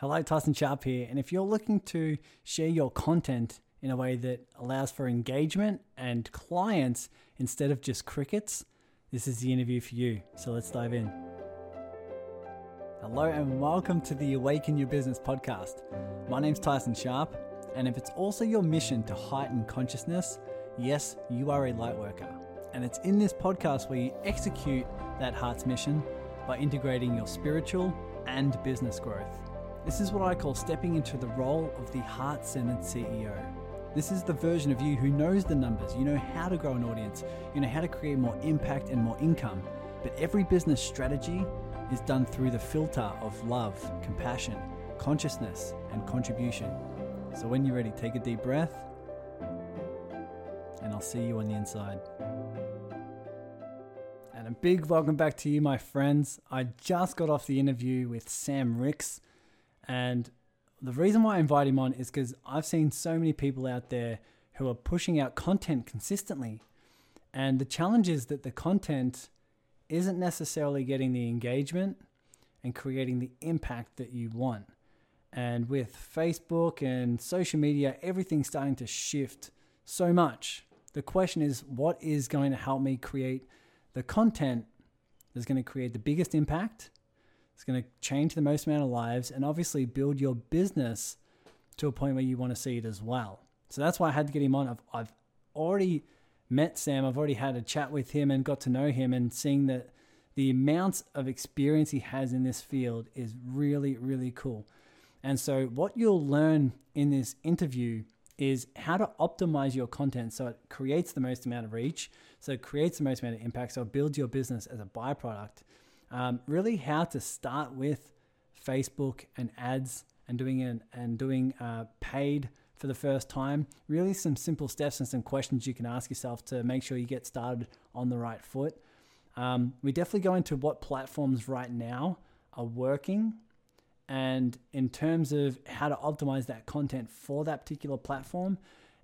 Hello, Tyson Sharp here. And if you're looking to share your content in a way that allows for engagement and clients instead of just crickets, this is the interview for you. So let's dive in. Hello, and welcome to the Awaken Your Business podcast. My name's Tyson Sharp, and if it's also your mission to heighten consciousness, yes, you are a light worker. And it's in this podcast where you execute that heart's mission by integrating your spiritual and business growth. This is what I call stepping into the role of the heart centered CEO. This is the version of you who knows the numbers, you know how to grow an audience, you know how to create more impact and more income. But every business strategy is done through the filter of love, compassion, consciousness, and contribution. So when you're ready, take a deep breath, and I'll see you on the inside. And a big welcome back to you, my friends. I just got off the interview with Sam Ricks and the reason why I invite him on is because I've seen so many people out there who are pushing out content consistently. And the challenge is that the content isn't necessarily getting the engagement and creating the impact that you want. And with Facebook and social media, everything's starting to shift so much. The question is, what is going to help me create the content that's going to create the biggest impact it's going to change the most amount of lives and obviously build your business to a point where you want to see it as well. So that's why I had to get him on. I've, I've already met Sam, I've already had a chat with him and got to know him, and seeing that the amounts of experience he has in this field is really, really cool. And so, what you'll learn in this interview is how to optimize your content so it creates the most amount of reach, so it creates the most amount of impact, so it builds your business as a byproduct um, really how to start with Facebook and ads and doing it and doing uh, paid for the first time. Really, some simple steps and some questions you can ask yourself to make sure you get started on the right foot. Um, we definitely go into what platforms right now are working and in terms of how to optimize that content for that particular platform.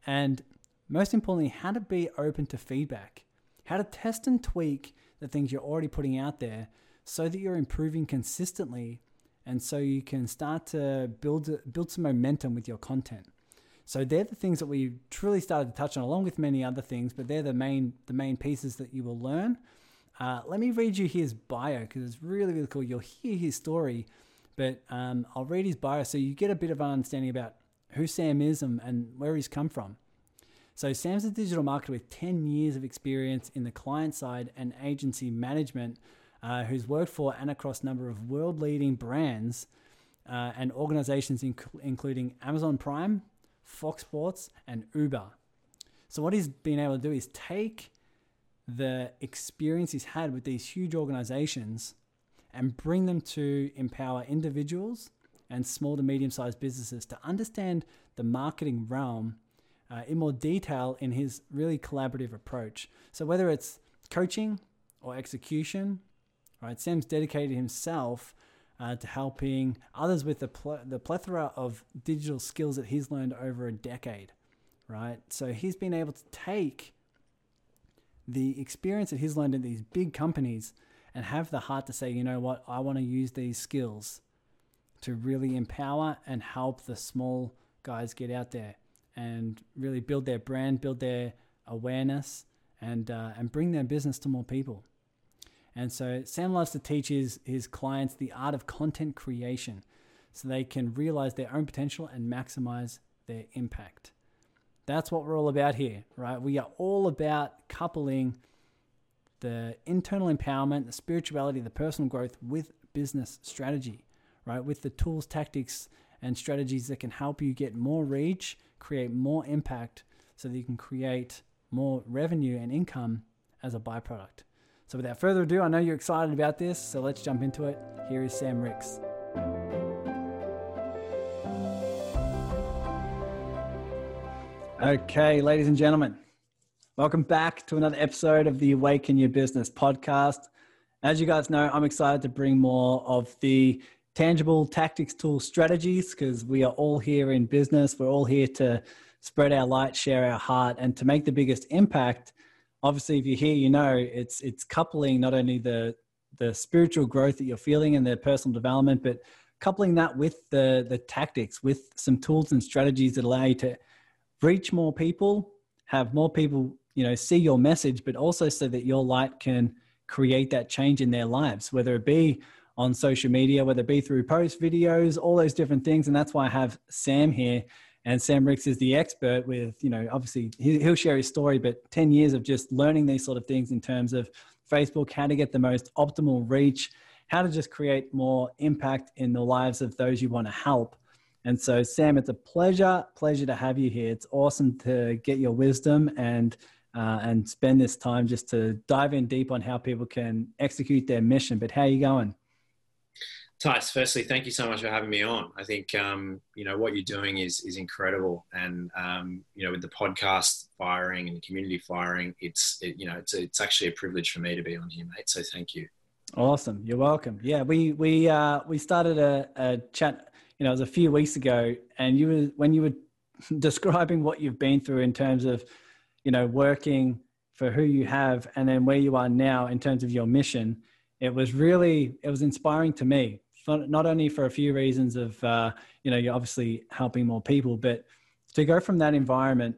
And most importantly, how to be open to feedback, how to test and tweak the things you're already putting out there so that you're improving consistently and so you can start to build build some momentum with your content. So they're the things that we truly started to touch on, along with many other things. But they're the main the main pieces that you will learn. Uh, let me read you his bio because it's really really cool. You'll hear his story, but um, I'll read his bio so you get a bit of an understanding about who Sam is and, and where he's come from. So Sam's a digital marketer with 10 years of experience in the client side and agency management uh, who's worked for and across a number of world leading brands uh, and organizations, inc- including Amazon Prime, Fox Sports, and Uber. So, what he's been able to do is take the experience he's had with these huge organizations and bring them to empower individuals and small to medium sized businesses to understand the marketing realm uh, in more detail in his really collaborative approach. So, whether it's coaching or execution Right, Sam's dedicated himself uh, to helping others with the, pl- the plethora of digital skills that he's learned over a decade. Right, so he's been able to take the experience that he's learned in these big companies and have the heart to say, you know what, I want to use these skills to really empower and help the small guys get out there and really build their brand, build their awareness, and uh, and bring their business to more people. And so Sam loves to teach his, his clients the art of content creation so they can realize their own potential and maximize their impact. That's what we're all about here, right? We are all about coupling the internal empowerment, the spirituality, the personal growth with business strategy, right? With the tools, tactics, and strategies that can help you get more reach, create more impact so that you can create more revenue and income as a byproduct. So without further ado, I know you're excited about this, so let's jump into it. Here is Sam Ricks. Okay, ladies and gentlemen, welcome back to another episode of the Awaken Your Business podcast. As you guys know, I'm excited to bring more of the tangible tactics, tools, strategies because we are all here in business. We're all here to spread our light, share our heart, and to make the biggest impact obviously if you're here you know it's it's coupling not only the the spiritual growth that you're feeling and the personal development but coupling that with the the tactics, with some tools and strategies that allow you to reach more people, have more people, you know, see your message, but also so that your light can create that change in their lives, whether it be on social media, whether it be through posts, videos, all those different things. And that's why I have Sam here. And Sam Ricks is the expert with, you know, obviously he'll share his story, but 10 years of just learning these sort of things in terms of Facebook, how to get the most optimal reach, how to just create more impact in the lives of those you want to help. And so, Sam, it's a pleasure, pleasure to have you here. It's awesome to get your wisdom and uh, and spend this time just to dive in deep on how people can execute their mission. But how are you going? Tice, firstly, thank you so much for having me on. I think um, you know what you're doing is is incredible, and um, you know with the podcast firing and the community firing, it's it, you know it's it's actually a privilege for me to be on here, mate. So thank you. Awesome, you're welcome. Yeah, we we uh, we started a, a chat. You know, it was a few weeks ago, and you were when you were describing what you've been through in terms of you know working for who you have, and then where you are now in terms of your mission. It was really it was inspiring to me not only for a few reasons of uh, you know you're obviously helping more people, but to go from that environment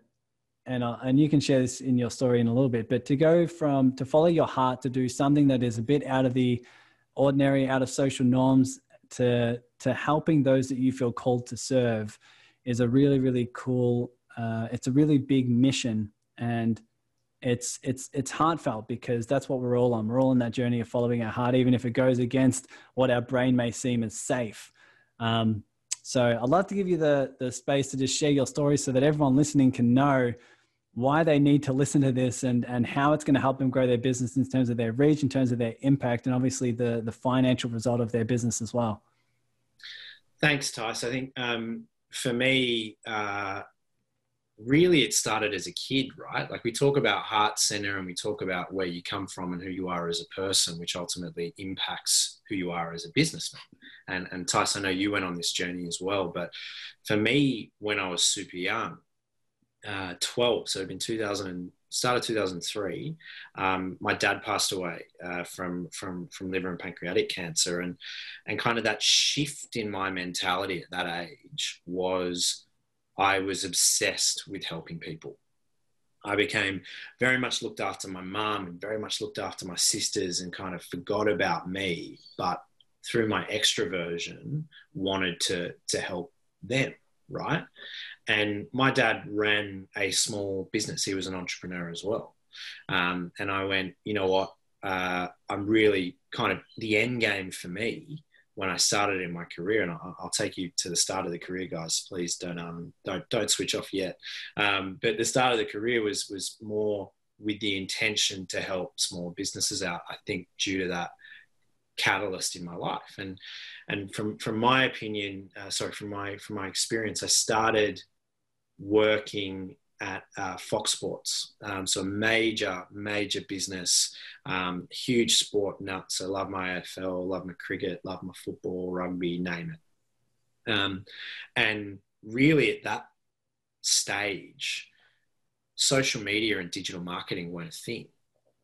and uh, and you can share this in your story in a little bit, but to go from to follow your heart to do something that is a bit out of the ordinary, out of social norms, to to helping those that you feel called to serve, is a really really cool. Uh, it's a really big mission, and it's it's it's heartfelt because that's what we're all on. We're all on that journey of following our heart, even if it goes against what our brain may seem as safe. Um, so I'd love to give you the the space to just share your story so that everyone listening can know why they need to listen to this and and how it's going to help them grow their business in terms of their reach, in terms of their impact, and obviously the the financial result of their business as well. Thanks, Tice. I think um, for me, uh, really it started as a kid, right? Like we talk about heart center and we talk about where you come from and who you are as a person, which ultimately impacts who you are as a businessman. And, and Tyson, I know you went on this journey as well, but for me, when I was super young, uh, 12, so in 2000, started 2003, um, my dad passed away uh, from, from, from liver and pancreatic cancer. And, and kind of that shift in my mentality at that age was, I was obsessed with helping people. I became very much looked after my mum and very much looked after my sisters and kind of forgot about me, but through my extroversion, wanted to, to help them, right? And my dad ran a small business. He was an entrepreneur as well. Um, and I went, you know what? Uh, I'm really kind of the end game for me when I started in my career, and I'll, I'll, take you to the start of the career, guys. Please don't um don't don't switch off yet. Um, but the start of the career was was more with the intention to help small businesses out. I think due to that catalyst in my life, and and from from my opinion, uh, sorry, from my from my experience, I started working at uh, Fox Sports. Um, so major, major business, um, huge sport nuts. I love my AFL, love my cricket, love my football, rugby, name it. Um, and really at that stage, social media and digital marketing weren't a thing,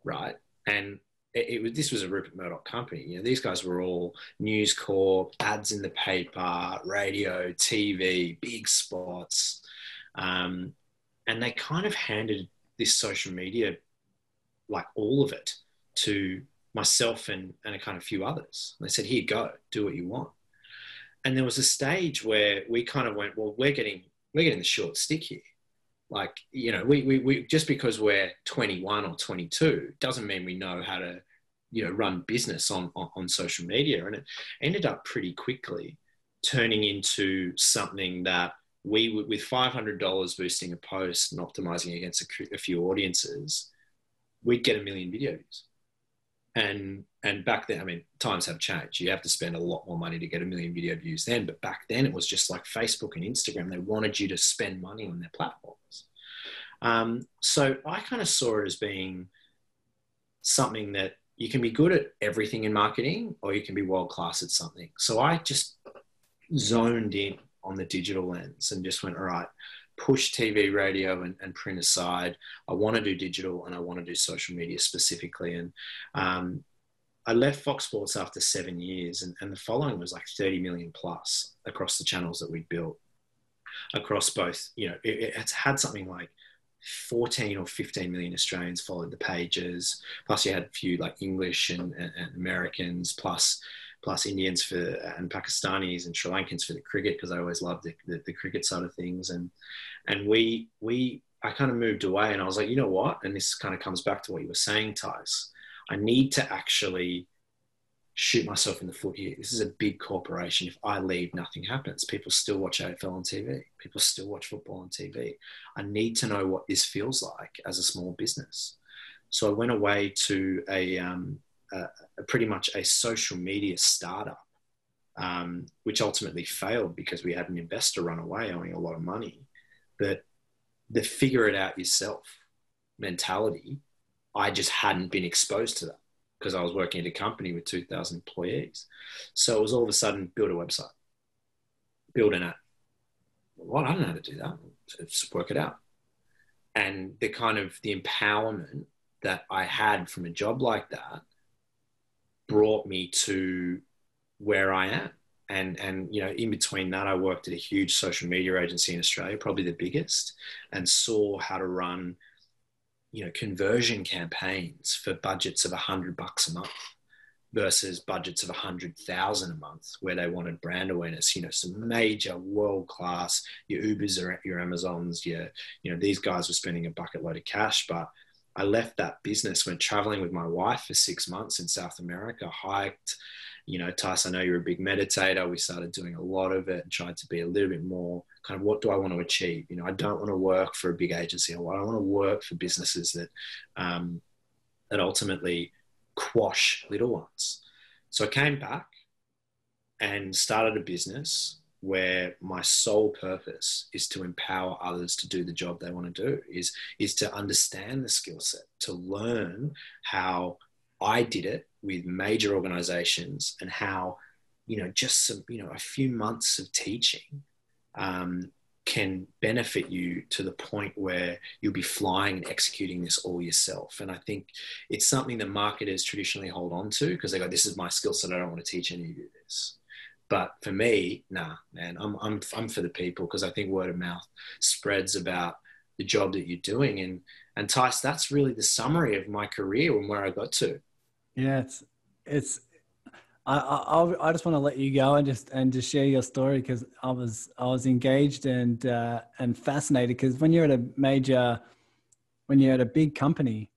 right? And it, it was, this was a Rupert Murdoch company. You know, these guys were all News Corp, ads in the paper, radio, TV, big spots. Um, and they kind of handed this social media, like all of it, to myself and, and a kind of few others. And they said, here, go, do what you want. And there was a stage where we kind of went, well, we're getting, we're getting the short stick here. Like, you know, we, we, we just because we're 21 or 22 doesn't mean we know how to, you know, run business on, on, on social media. And it ended up pretty quickly turning into something that we would, with $500 boosting a post and optimizing against a, a few audiences, we'd get a million video views. And and back then, I mean, times have changed. You have to spend a lot more money to get a million video views then. But back then, it was just like Facebook and Instagram. They wanted you to spend money on their platforms. Um, so I kind of saw it as being something that you can be good at everything in marketing, or you can be world class at something. So I just zoned in on the digital lens and just went, all right, push TV, radio, and, and print aside. I want to do digital and I want to do social media specifically. And um, I left Fox Sports after seven years, and, and the following was like 30 million plus across the channels that we built, across both. You know, it, it's had something like 14 or 15 million Australians followed the pages. Plus, you had a few like English and, and, and Americans, plus plus Indians for and Pakistanis and Sri Lankans for the cricket because I always loved the, the, the, cricket side of things. And and we we I kind of moved away and I was like, you know what? And this kind of comes back to what you were saying, Tice. I need to actually shoot myself in the foot here. This is a big corporation. If I leave, nothing happens. People still watch AFL on TV. People still watch football on TV. I need to know what this feels like as a small business. So I went away to a, um, a, pretty much a social media startup, um, which ultimately failed because we had an investor run away owing a lot of money. But the figure it out yourself mentality, I just hadn't been exposed to that because I was working at a company with 2,000 employees. So it was all of a sudden build a website, build an app. What? I don't know how to do that. Just work it out. And the kind of the empowerment that I had from a job like that brought me to where I am. And, and you know in between that I worked at a huge social media agency in Australia, probably the biggest, and saw how to run you know conversion campaigns for budgets of a hundred bucks a month versus budgets of a hundred thousand a month where they wanted brand awareness you know some major world class your ubers or your amazons your you know these guys were spending a bucket load of cash but i left that business went traveling with my wife for six months in south america hiked you know, Tice, I know you're a big meditator. We started doing a lot of it and tried to be a little bit more kind of what do I want to achieve? You know, I don't want to work for a big agency. I want to work for businesses that um, that ultimately quash little ones. So I came back and started a business where my sole purpose is to empower others to do the job they want to do is is to understand the skill set to learn how I did it with major organizations and how, you know, just some, you know, a few months of teaching um, can benefit you to the point where you'll be flying and executing this all yourself. And I think it's something that marketers traditionally hold on to because they go, this is my skill set. I don't want to teach any of you this. But for me, nah, man, I'm, I'm, I'm for the people because I think word of mouth spreads about the job that you're doing. And, and Tice, that's really the summary of my career and where I got to. Yeah, it's it's. I I I just want to let you go and just and just share your story because I was I was engaged and uh, and fascinated because when you're at a major, when you're at a big company,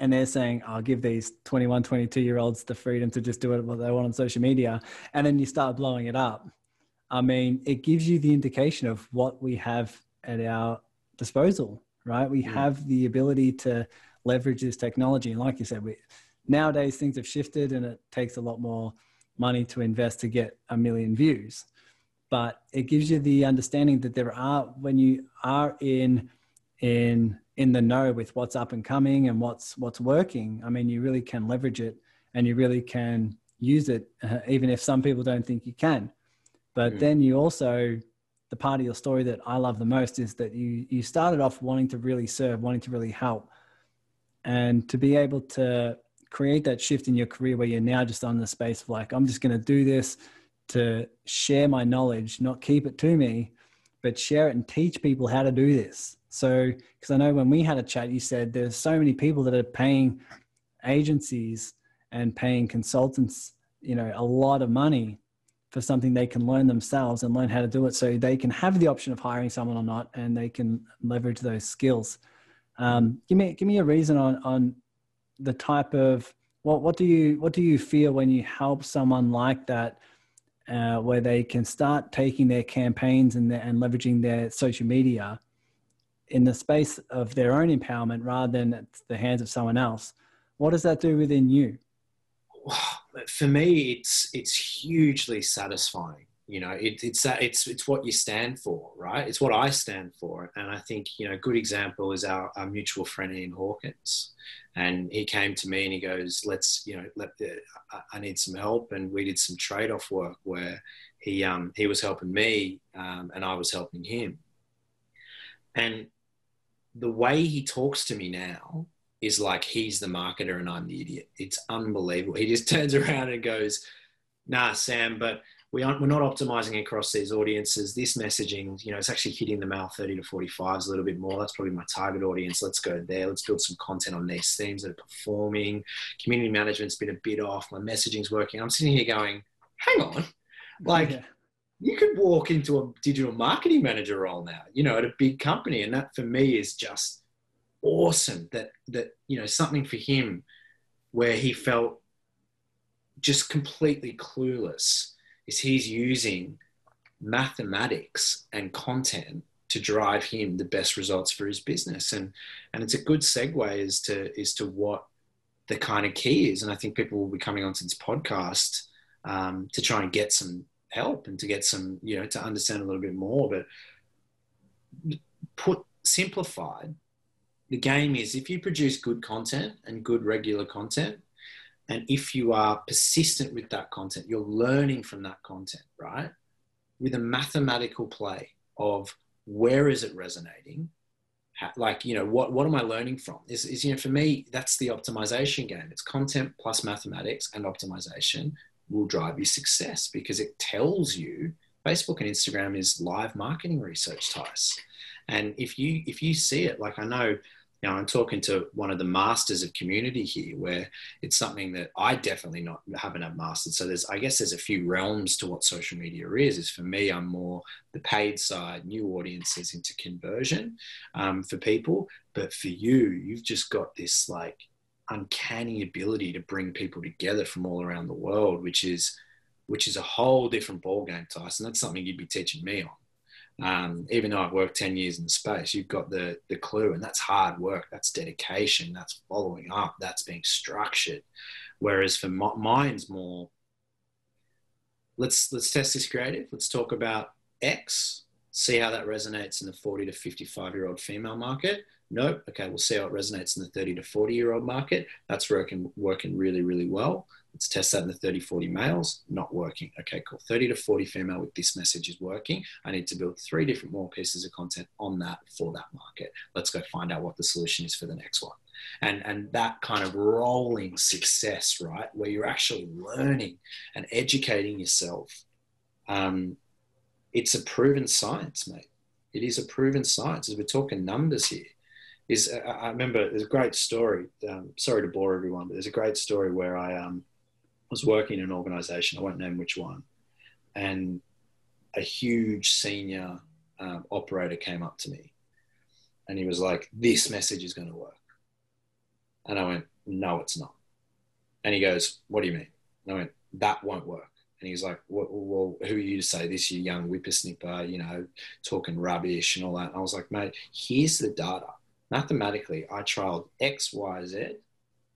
and they're saying I'll give these 21, 22 year olds the freedom to just do what they want on social media, and then you start blowing it up. I mean, it gives you the indication of what we have at our disposal, right? We yeah. have the ability to leverage this technology, and like you said, we nowadays things have shifted and it takes a lot more money to invest to get a million views but it gives you the understanding that there are when you are in in in the know with what's up and coming and what's what's working i mean you really can leverage it and you really can use it uh, even if some people don't think you can but mm. then you also the part of your story that i love the most is that you you started off wanting to really serve wanting to really help and to be able to create that shift in your career where you're now just on the space of like, I'm just going to do this to share my knowledge, not keep it to me, but share it and teach people how to do this. So, because I know when we had a chat, you said there's so many people that are paying agencies and paying consultants, you know, a lot of money for something they can learn themselves and learn how to do it so they can have the option of hiring someone or not and they can leverage those skills. Um, give me give me a reason on on the type of what what do you what do you feel when you help someone like that uh, where they can start taking their campaigns and, their, and leveraging their social media in the space of their own empowerment rather than at the hands of someone else what does that do within you? For me it's it's hugely satisfying. You know it, it's it's it's what you stand for right? It's what i stand for. And i think you know a good example is our, our mutual friend ian hawkins. And he came to me and he goes let's you know let the, i need some help. And we did some trade-off work where he um he was helping me um, and i was helping him. And the way he talks to me now is like he's the marketer and I'm the idiot. It's unbelievable. He just turns around and goes, "Nah, Sam, but we aren't, we're not optimizing across these audiences. This messaging, you know, it's actually hitting the male 30 to 45s a little bit more. That's probably my target audience. Let's go there. Let's build some content on these themes that are performing. Community management's been a bit off. My messaging's working. I'm sitting here going, hang on, like." Yeah you could walk into a digital marketing manager role now, you know, at a big company. And that for me is just awesome that, that, you know, something for him where he felt just completely clueless is he's using mathematics and content to drive him the best results for his business. And, and it's a good segue as to, as to what the kind of key is. And I think people will be coming onto this podcast um, to try and get some help and to get some, you know, to understand a little bit more. But put simplified, the game is if you produce good content and good regular content, and if you are persistent with that content, you're learning from that content, right? With a mathematical play of where is it resonating? like, you know, what, what am I learning from? Is, is, you know, for me, that's the optimization game. It's content plus mathematics and optimization will drive you success because it tells you Facebook and Instagram is live marketing research, Tice. And if you if you see it, like I know, you know, I'm talking to one of the masters of community here, where it's something that I definitely not haven't have mastered. So there's, I guess, there's a few realms to what social media is. Is for me, I'm more the paid side, new audiences into conversion um, for people. But for you, you've just got this like uncanny ability to bring people together from all around the world, which is which is a whole different ballgame, Tyson. That's something you'd be teaching me on. Um, even though I've worked 10 years in the space, you've got the, the clue, and that's hard work, that's dedication, that's following up, that's being structured. Whereas for my, mine's more, let's, let's test this creative. Let's talk about X, see how that resonates in the 40 to 55 year old female market. Nope. Okay, we'll see how it resonates in the 30 to 40 year old market. That's working, working really, really well. Let's test that in the 30, 40 males. Not working. Okay, cool. 30 to 40 female with this message is working. I need to build three different more pieces of content on that for that market. Let's go find out what the solution is for the next one. And, and that kind of rolling success, right, where you're actually learning and educating yourself. Um, it's a proven science, mate. It is a proven science. As we're talking numbers here, is I remember there's a great story. Um, sorry to bore everyone, but there's a great story where I um, was working in an organization. I won't name which one, and a huge senior um, operator came up to me, and he was like, "This message is going to work," and I went, "No, it's not." And he goes, "What do you mean?" And I went, "That won't work." And he's like, well, well, who are you to say this, you young whippersnipper, you know, talking rubbish and all that? And I was like, mate, here's the data mathematically, I trialed X, Y, Z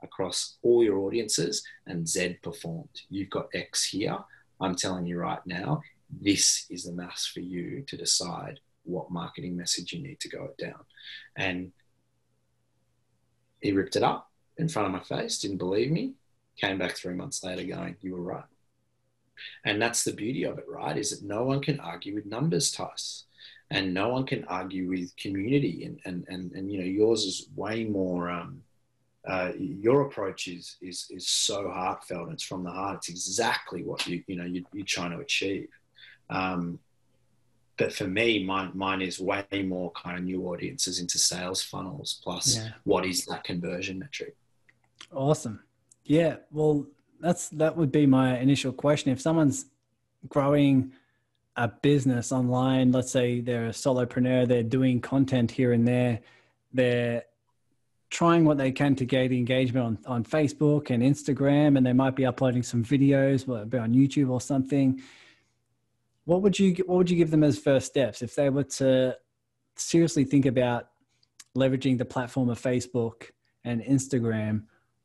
across all your audiences and Z performed. You've got X here. I'm telling you right now, this is the maths for you to decide what marketing message you need to go it down. And he ripped it up in front of my face, didn't believe me, came back three months later going, You were right. And that's the beauty of it, right? Is that no one can argue with numbers, Tice and no one can argue with community. And and and, and you know yours is way more um, uh, your approach is is is so heartfelt it's from the heart. It's exactly what you you know you, are trying to achieve. Um, but for me mine mine is way more kind of new audiences into sales funnels plus yeah. what is that conversion metric? Awesome. Yeah. Well that's that would be my initial question. If someone's growing a business online, let's say they're a solopreneur, they're doing content here and there, they're trying what they can to gain the engagement on, on Facebook and Instagram, and they might be uploading some videos, whether it be on YouTube or something. What would you what would you give them as first steps if they were to seriously think about leveraging the platform of Facebook and Instagram?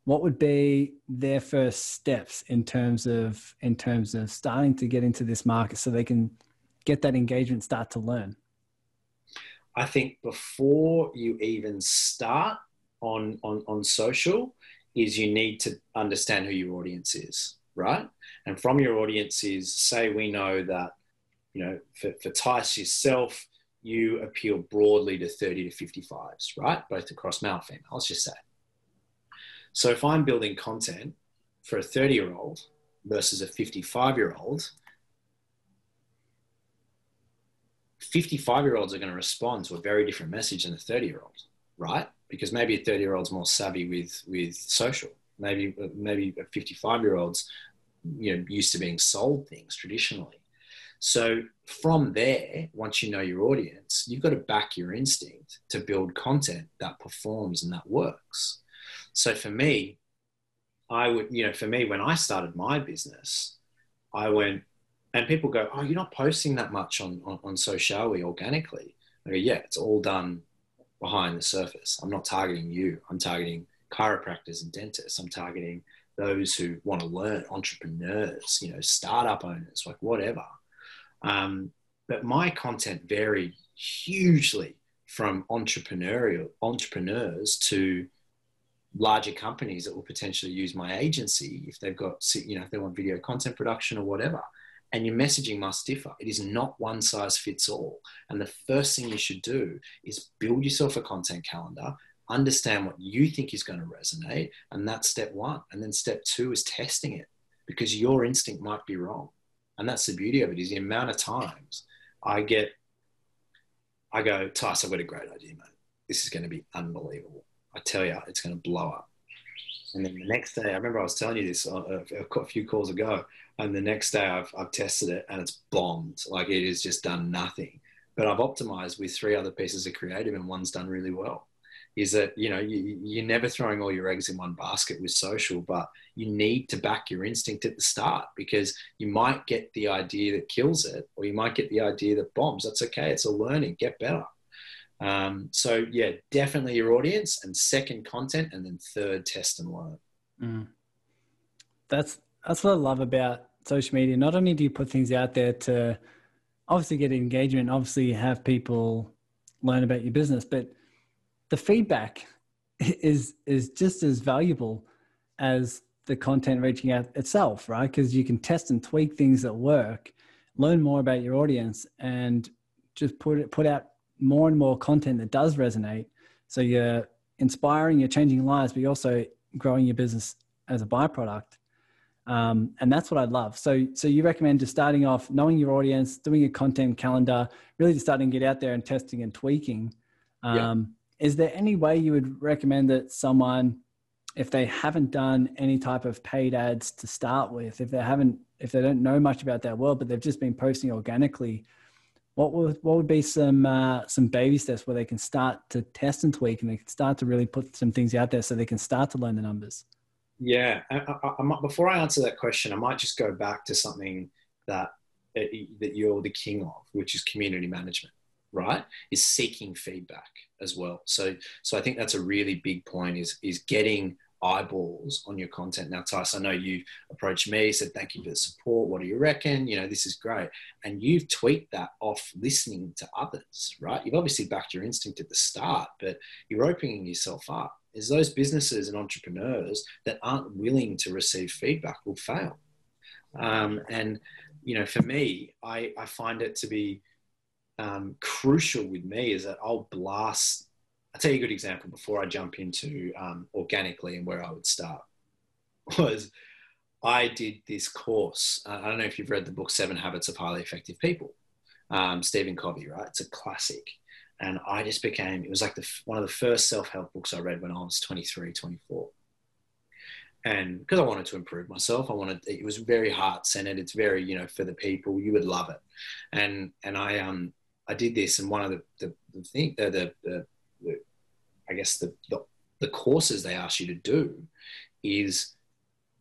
What would be their first steps in terms of in terms of starting to get into this market so they can get that engagement, start to learn? I think before you even start on, on, on social is you need to understand who your audience is, right? And from your audience is say we know that, you know, for, for Tice yourself, you appeal broadly to 30 to 55s, right? Both across male, and female, let's just say. So if I'm building content for a 30 year old versus a 55 year old, 55 year olds are going to respond to a very different message than a 30 year old, right? Because maybe a 30 year old's more savvy with, with social. Maybe, maybe a 55 year old's you know, used to being sold things traditionally. So from there, once you know your audience, you've got to back your instinct to build content that performs and that works. So for me, I would, you know, for me, when I started my business, I went, and people go, "Oh, you're not posting that much on on, on social organically." I go, "Yeah, it's all done behind the surface. I'm not targeting you. I'm targeting chiropractors and dentists. I'm targeting those who want to learn, entrepreneurs, you know, startup owners, like whatever." Um, but my content varied hugely from entrepreneurial entrepreneurs to larger companies that will potentially use my agency if they've got you know if they want video content production or whatever. And your messaging must differ. It is not one size fits all. And the first thing you should do is build yourself a content calendar understand what you think is going to resonate and that's step one. And then step two is testing it because your instinct might be wrong. And that's the beauty of it is the amount of times i get i go Tice, i've got a great idea mate. This is going to be unbelievable I tell you, it's going to blow up. And then the next day, I remember I was telling you this uh, a, a few calls ago, and the next day I've, I've tested it and it's bombed. Like it has just done nothing. But I've optimized with three other pieces of creative, and one's done really well. Is that you know you, you're never throwing all your eggs in one basket with social, but you need to back your instinct at the start because you might get the idea that kills it, or you might get the idea that bombs. That's okay. It's a learning. Get better. Um, so yeah, definitely your audience, and second content, and then third test and learn. Mm. That's that's what I love about social media. Not only do you put things out there to obviously get engagement, obviously have people learn about your business, but the feedback is is just as valuable as the content reaching out itself, right? Because you can test and tweak things that work, learn more about your audience, and just put it put out more and more content that does resonate. So you're inspiring, you're changing lives, but you're also growing your business as a byproduct. Um, and that's what I love. So, so you recommend just starting off, knowing your audience, doing a content calendar, really just starting to get out there and testing and tweaking. Um, yeah. Is there any way you would recommend that someone, if they haven't done any type of paid ads to start with, if they haven't, if they don't know much about that world, but they've just been posting organically, what would what would be some uh, some baby steps where they can start to test and tweak and they can start to really put some things out there so they can start to learn the numbers? Yeah, I, I, I, before I answer that question, I might just go back to something that that you're the king of, which is community management. Right, is seeking feedback as well. So, so I think that's a really big point. Is is getting eyeballs on your content. Now, Tice, I know you approached me, said, thank you for the support. What do you reckon? You know, this is great. And you've tweaked that off listening to others, right? You've obviously backed your instinct at the start, but you're opening yourself up. Is those businesses and entrepreneurs that aren't willing to receive feedback will fail. Um, and, you know, for me, I, I find it to be um, crucial with me is that I'll blast I'll tell you a good example before I jump into um, organically and where I would start was I did this course. Uh, I don't know if you've read the book Seven Habits of Highly Effective People, um, Stephen Covey, right? It's a classic. And I just became, it was like the, one of the first self help books I read when I was 23, 24. And because I wanted to improve myself, I wanted, it was very heart centered. It's very, you know, for the people, you would love it. And, and I, um, I did this and one of the, the, the thing, the, the, the the, I guess the, the, the courses they ask you to do is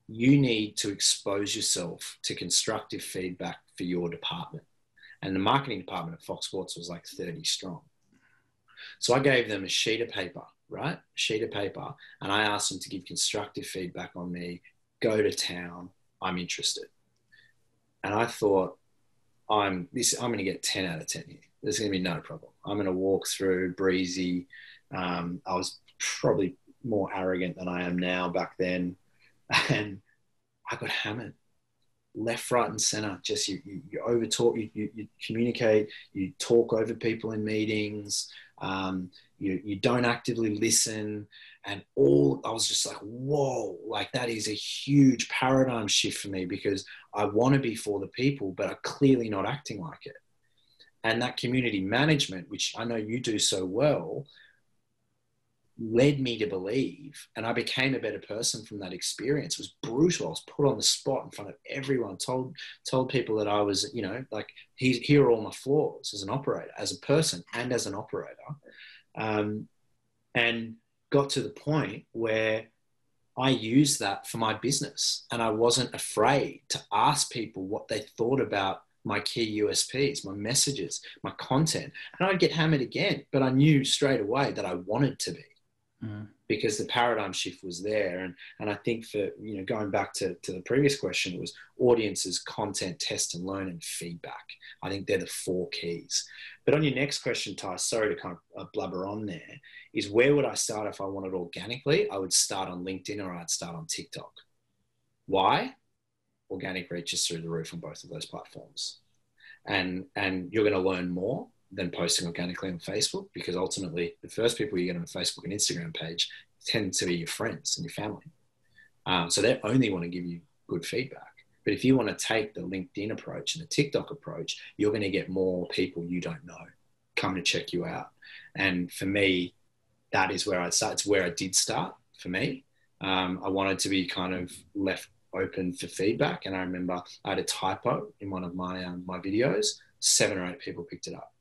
you need to expose yourself to constructive feedback for your department. And the marketing department at Fox Sports was like 30 strong. So I gave them a sheet of paper, right? A sheet of paper. And I asked them to give constructive feedback on me, go to town, I'm interested. And I thought, I'm this I'm gonna get 10 out of 10 here there's going to be no problem. I'm going to walk through breezy. Um, I was probably more arrogant than I am now back then. And I got hammered. left, right, and center. Just you, you, you over talk, you, you, you, communicate, you talk over people in meetings, um, you, you don't actively listen. And all I was just like, whoa, like that is a huge paradigm shift for me because I want to be for the people, but are clearly not acting like it. And that community management, which I know you do so well, led me to believe, and I became a better person from that experience. It was brutal. I was put on the spot in front of everyone, told told people that I was, you know, like here are all my flaws as an operator, as a person, and as an operator, um, and got to the point where I used that for my business, and I wasn't afraid to ask people what they thought about my key USPs, my messages, my content, and I'd get hammered again. But I knew straight away that I wanted to be mm. because the paradigm shift was there. And, and I think for, you know, going back to, to the previous question, it was audiences, content, test and learn and feedback. I think they're the four keys. But on your next question, Ty, sorry to kind of uh, blubber on there, is where would I start if I wanted organically? I would start on LinkedIn or I'd start on TikTok. Why? Organic reach is through the roof on both of those platforms. And, and you're going to learn more than posting organically on Facebook because ultimately the first people you get on a Facebook and Instagram page tend to be your friends and your family. Um, so they only want to give you good feedback. But if you want to take the LinkedIn approach and the TikTok approach, you're going to get more people you don't know come to check you out. And for me, that is where I start. It's where I did start for me. Um, I wanted to be kind of left open for feedback. And I remember I had a typo in one of my um, my videos. Seven or eight people picked it up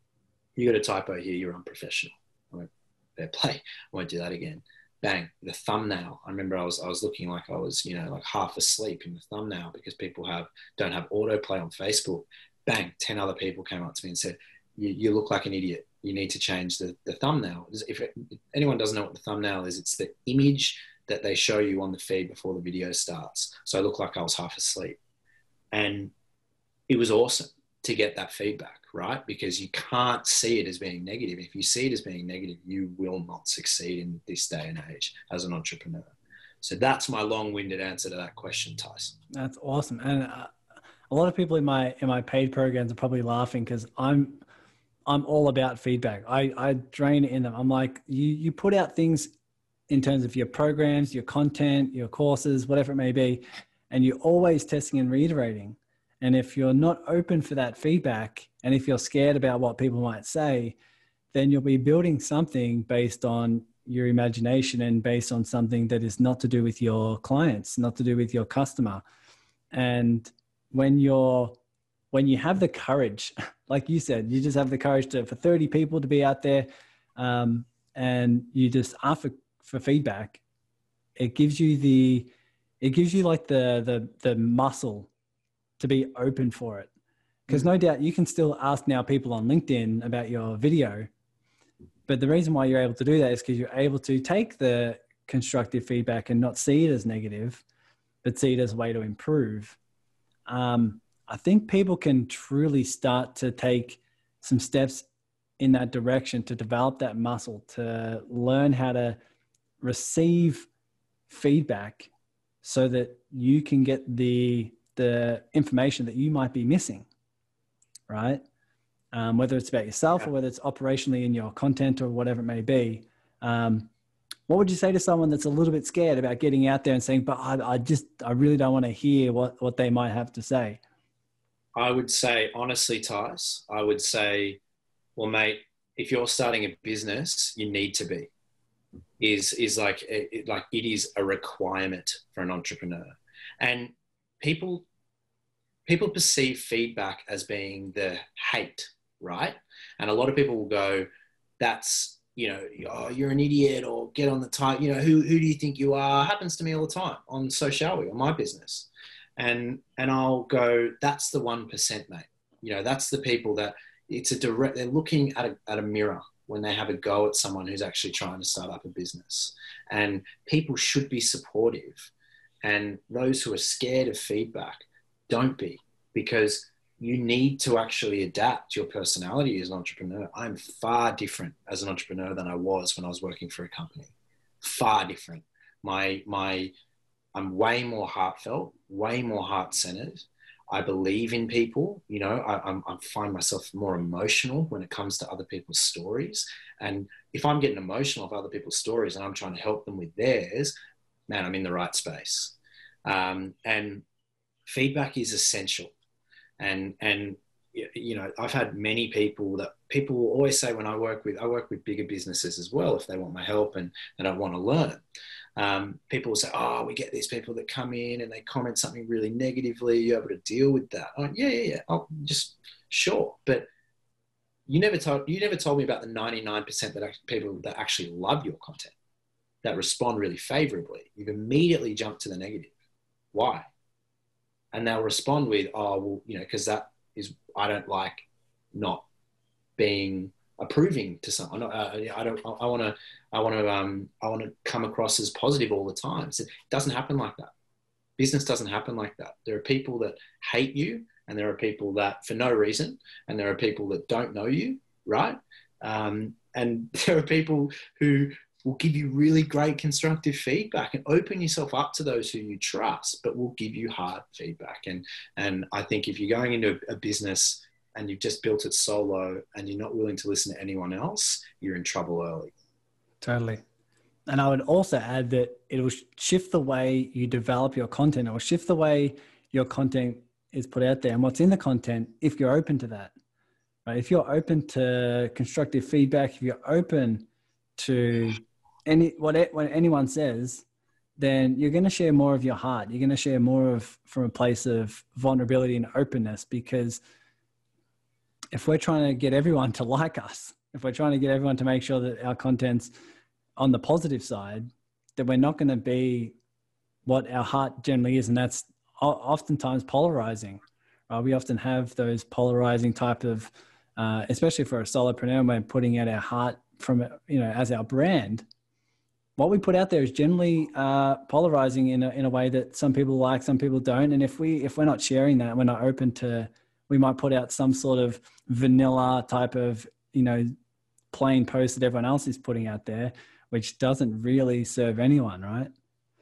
you got a typo here, you're unprofessional. I went, fair play. I won't do that again. Bang, the thumbnail. I remember I was I was looking like I was, you know, like half asleep in the thumbnail because people have don't have autoplay on Facebook. Bang, 10 other people came up to me and said, You, you look like an idiot. You need to change the, the thumbnail. If, it, if anyone doesn't know what the thumbnail is, it's the image that they show you on the feed before the video starts. So I looked like I was half asleep. And it was awesome to get that feedback right? Because you can't see it as being negative. If you see it as being negative, you will not succeed in this day and age as an entrepreneur. So that's my long-winded answer to that question, Tyson. That's awesome, and uh, a lot of people in my in my paid programs are probably laughing because I'm I'm all about feedback. I I drain it in them. I'm like you you put out things in terms of your programs, your content, your courses, whatever it may be, and you're always testing and reiterating. And if you're not open for that feedback, and if you're scared about what people might say, then you'll be building something based on your imagination and based on something that is not to do with your clients, not to do with your customer. And when you're when you have the courage, like you said, you just have the courage to for 30 people to be out there um, and you just ask for, for feedback, it gives you the it gives you like the the the muscle to be open for it. Because no doubt you can still ask now people on LinkedIn about your video. But the reason why you're able to do that is because you're able to take the constructive feedback and not see it as negative, but see it as a way to improve. Um, I think people can truly start to take some steps in that direction to develop that muscle, to learn how to receive feedback so that you can get the the information that you might be missing, right? Um, whether it's about yourself yeah. or whether it's operationally in your content or whatever it may be. Um, what would you say to someone that's a little bit scared about getting out there and saying, but I, I just, I really don't want to hear what, what they might have to say? I would say, honestly, Tice, I would say, well, mate, if you're starting a business, you need to be. Is is like it, like it is a requirement for an entrepreneur, and people people perceive feedback as being the hate, right? And a lot of people will go, that's, you know, oh, you're an idiot or get on the tight, you know, who, who do you think you are? Happens to me all the time on So Shall We, on my business. And, and I'll go, that's the 1%, mate. You know, that's the people that it's a direct, they're looking at a, at a mirror when they have a go at someone who's actually trying to start up a business. And people should be supportive. And those who are scared of feedback, don't be because you need to actually adapt your personality as an entrepreneur. I'm far different as an entrepreneur than I was when I was working for a company. Far different. My my I'm way more heartfelt, way more heart centered. I believe in people. You know, I, I'm, I find myself more emotional when it comes to other people's stories. And if I'm getting emotional of other people's stories and I'm trying to help them with theirs, man, I'm in the right space. Um, and feedback is essential. And and you know, I've had many people that people will always say when I work with I work with bigger businesses as well if they want my help and they don't want to learn. Um, people will say, "Oh, we get these people that come in and they comment something really negatively. Are you able to deal with that?" Like, yeah, yeah, yeah. I'll just sure, but you never told you never told me about the 99% that people that actually love your content that respond really favorably. You've immediately jumped to the negative. Why? And they'll respond with, "Oh, well, you know, because that is I don't like not being approving to someone. Uh, I don't. I want to. I want to. Um, I want to come across as positive all the time. So it doesn't happen like that. Business doesn't happen like that. There are people that hate you, and there are people that for no reason, and there are people that don't know you, right? Um, and there are people who will give you really great constructive feedback and open yourself up to those who you trust, but will give you hard feedback. And and I think if you're going into a business and you've just built it solo and you're not willing to listen to anyone else, you're in trouble early. Totally. And I would also add that it will shift the way you develop your content. It will shift the way your content is put out there and what's in the content if you're open to that. Right? If you're open to constructive feedback, if you're open to any what what anyone says, then you're going to share more of your heart. You're going to share more of from a place of vulnerability and openness because if we're trying to get everyone to like us, if we're trying to get everyone to make sure that our content's on the positive side, then we're not going to be what our heart generally is, and that's oftentimes polarizing. Right? We often have those polarizing type of, uh, especially for a solopreneur, when putting out our heart from you know as our brand. What we put out there is generally uh, polarizing in a, in a way that some people like, some people don't, and if we if we're not sharing that, we're not open to we might put out some sort of vanilla type of you know plain post that everyone else is putting out there which doesn't really serve anyone right?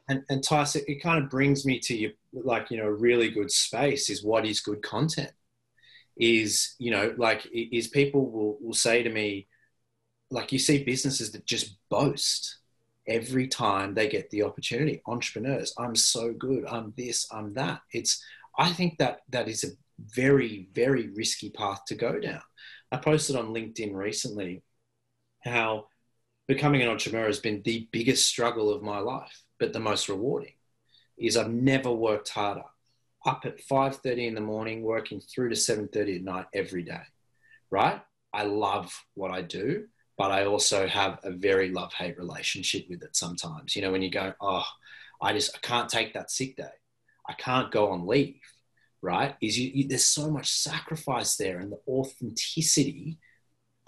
And and Tyson, it kind of brings me to you like you know really good space is what is good content? Is you know like is people will, will say to me like you see businesses that just boast every time they get the opportunity entrepreneurs i'm so good i'm this i'm that it's i think that that is a very, very risky path to go down. I posted on LinkedIn recently how becoming an entrepreneur has been the biggest struggle of my life, but the most rewarding is I've never worked harder. Up at 5:30 in the morning, working through to 7:30 at night every day. Right? I love what I do, but I also have a very love-hate relationship with it sometimes. You know, when you go, oh, I just I can't take that sick day. I can't go on leave right? Is you, you, there's so much sacrifice there, and the authenticity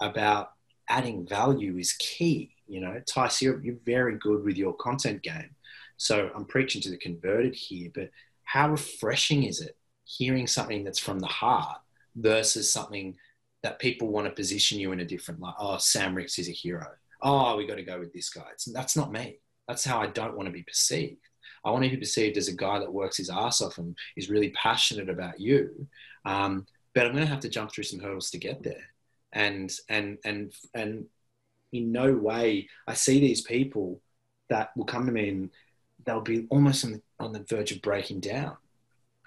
about adding value is key. You know, Tice, you're, you're very good with your content game. So I'm preaching to the converted here, but how refreshing is it hearing something that's from the heart versus something that people want to position you in a different light? Oh, Sam Ricks is a hero. Oh, we got to go with this guy. It's, that's not me. That's how I don't want to be perceived. I want to be perceived as a guy that works his ass off and is really passionate about you. Um, but I'm going to have to jump through some hurdles to get there. And and and and in no way I see these people that will come to me and they'll be almost on the, on the verge of breaking down.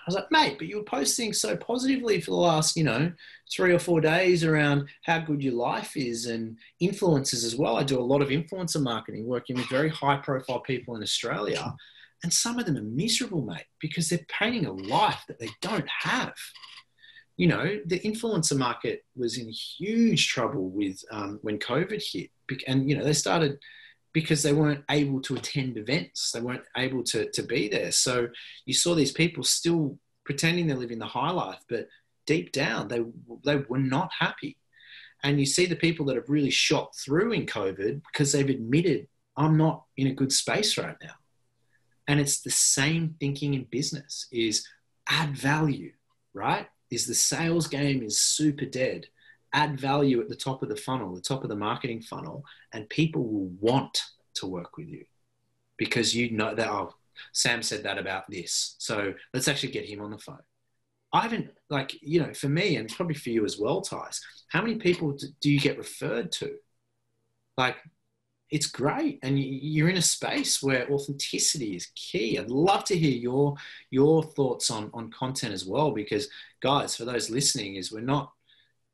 I was like, mate, but you were posting so positively for the last, you know, three or four days around how good your life is and influences as well. I do a lot of influencer marketing, working with very high profile people in Australia. And some of them are miserable, mate, because they're painting a life that they don't have. You know, the influencer market was in huge trouble with um, when COVID hit. And, you know, they started because they weren't able to attend events, they weren't able to, to be there. So you saw these people still pretending they're living the high life, but deep down, they, they were not happy. And you see the people that have really shot through in COVID because they've admitted, I'm not in a good space right now and it's the same thinking in business is add value right is the sales game is super dead add value at the top of the funnel the top of the marketing funnel and people will want to work with you because you know that oh sam said that about this so let's actually get him on the phone I haven't like you know for me and probably for you as well, Tice. How many people do you get referred to? Like, it's great, and you're in a space where authenticity is key. I'd love to hear your your thoughts on on content as well, because guys, for those listening, is we're not.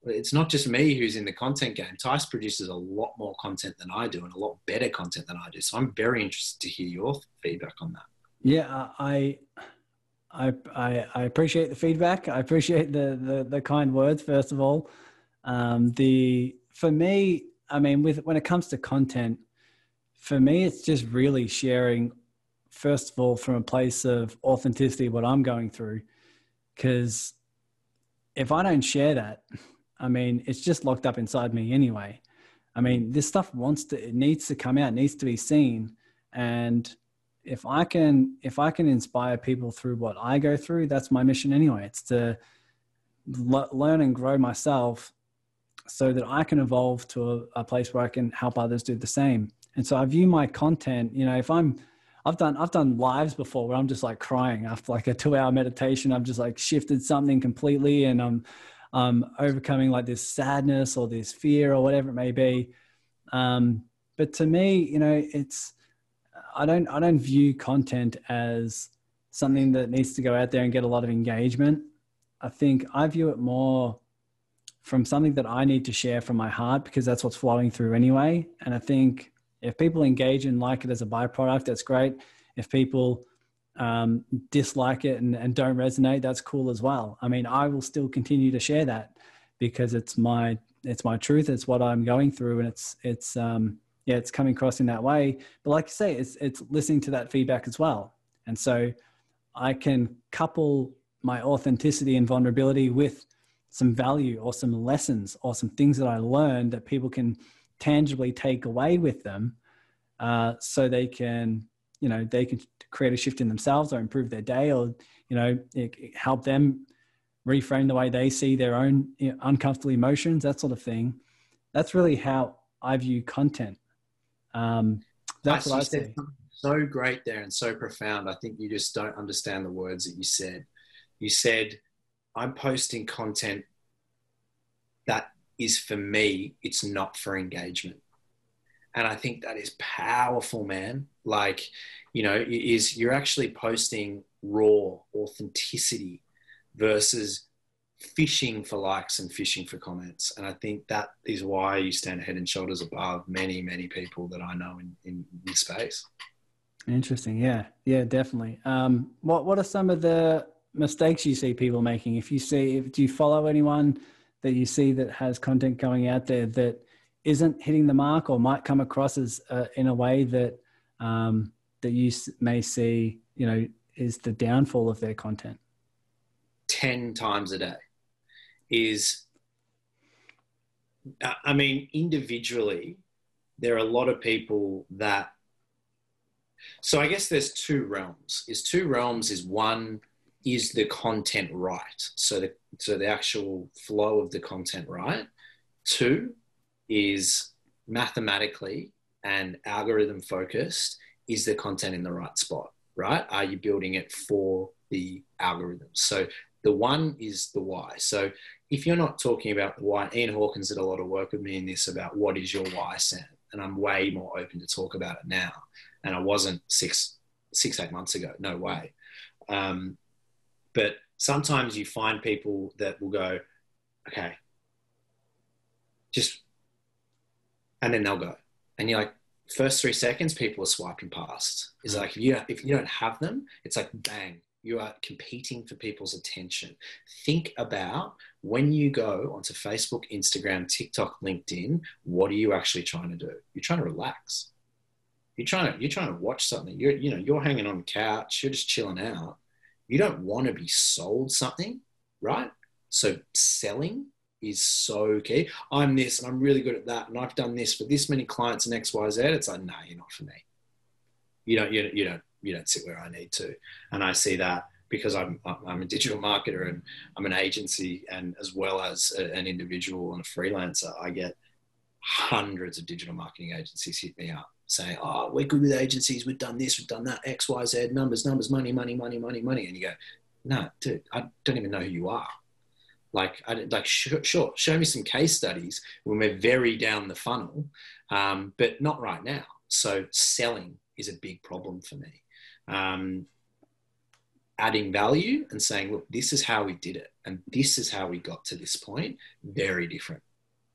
It's not just me who's in the content game. Tice produces a lot more content than I do, and a lot better content than I do. So I'm very interested to hear your feedback on that. Yeah, I I, I, I appreciate the feedback. I appreciate the, the, the kind words, first of all. Um, the, for me, I mean, with, when it comes to content, for me, it's just really sharing, first of all, from a place of authenticity, what I'm going through. Because if I don't share that, I mean, it's just locked up inside me anyway. I mean, this stuff wants to, it needs to come out, needs to be seen. And if I can if I can inspire people through what I go through, that's my mission anyway. It's to l- learn and grow myself so that I can evolve to a, a, place where I can help others do the same. And so I view my content, you know, if I'm I've done I've done lives before where I'm just like crying after like a 2-hour meditation, I've just like shifted something completely and I'm um overcoming like this sadness or this fear or whatever it may be. Um but to me, you know, it's I don't I don't view content as something that needs to go out there and get a lot of engagement. I think I view it more from something that I need to share from my heart because that's what's flowing through anyway. And I think if people engage and like it as a byproduct, that's great. If people um, dislike it and, and don't resonate, that's cool as well. I mean, I will still continue to share that because it's my it's my truth. It's what I'm going through, and it's it's um, yeah, it's coming across in that way. But like you say, it's it's listening to that feedback as well. And so I can couple my authenticity and vulnerability with some value or some lessons or some things that I learned that people can tangibly take away with them uh, so they can, you know, they can create a shift in themselves or improve their day or, you know, it, it help them reframe the way they see their own you know, uncomfortable emotions, that sort of thing. That's really how I view content. Um, that's what I say. So great there and so profound. I think you just don't understand the words that you said. You said, I'm posting content that is for me, it's not for engagement. And I think that is powerful, man. Like, you know, is you're actually posting raw authenticity versus fishing for likes and fishing for comments. And I think that is why you stand head and shoulders above many, many people that I know in, in this space. Interesting. Yeah. Yeah, definitely. Um, what, what are some of the mistakes you see people making? If you see, if, do you follow anyone that you see that has content going out there that isn't hitting the mark or might come across as uh, in a way that, um, that you may see, you know, is the downfall of their content? 10 times a day is, I mean, individually, there are a lot of people that. So I guess there's two realms. Is two realms is one is the content right? So the so the actual flow of the content right. Two is mathematically and algorithm focused is the content in the right spot right are you building it for the algorithm so the one is the why so if you're not talking about the why, Ian Hawkins did a lot of work with me in this about what is your why, Sam, and I'm way more open to talk about it now, and I wasn't six, six, eight months ago. No way. Um, but sometimes you find people that will go, okay, just, and then they'll go, and you're like, first three seconds, people are swiping past. Is mm. like if you if you don't have them, it's like bang, you are competing for people's attention. Think about when you go onto Facebook, Instagram, TikTok, LinkedIn, what are you actually trying to do? You're trying to relax. You're trying to you're trying to watch something. You're you know you're hanging on the couch. You're just chilling out. You don't want to be sold something, right? So selling is so key. I'm this and I'm really good at that, and I've done this for this many clients and X Y Z. It's like, no, nah, you're not for me. You don't you, you don't you don't sit where I need to, and I see that because I'm I'm a digital marketer and I'm an agency and as well as a, an individual and a freelancer, I get hundreds of digital marketing agencies hit me up saying, "Oh, we're good with agencies. We've done this. We've done that. X, Y, Z. Numbers, numbers, money, money, money, money, money." And you go, no, dude, I don't even know who you are. Like, I, like sure, sure, show me some case studies when we're very down the funnel, um, but not right now. So selling is a big problem for me. Um, adding value and saying, look, this is how we did it, and this is how we got to this point, very different.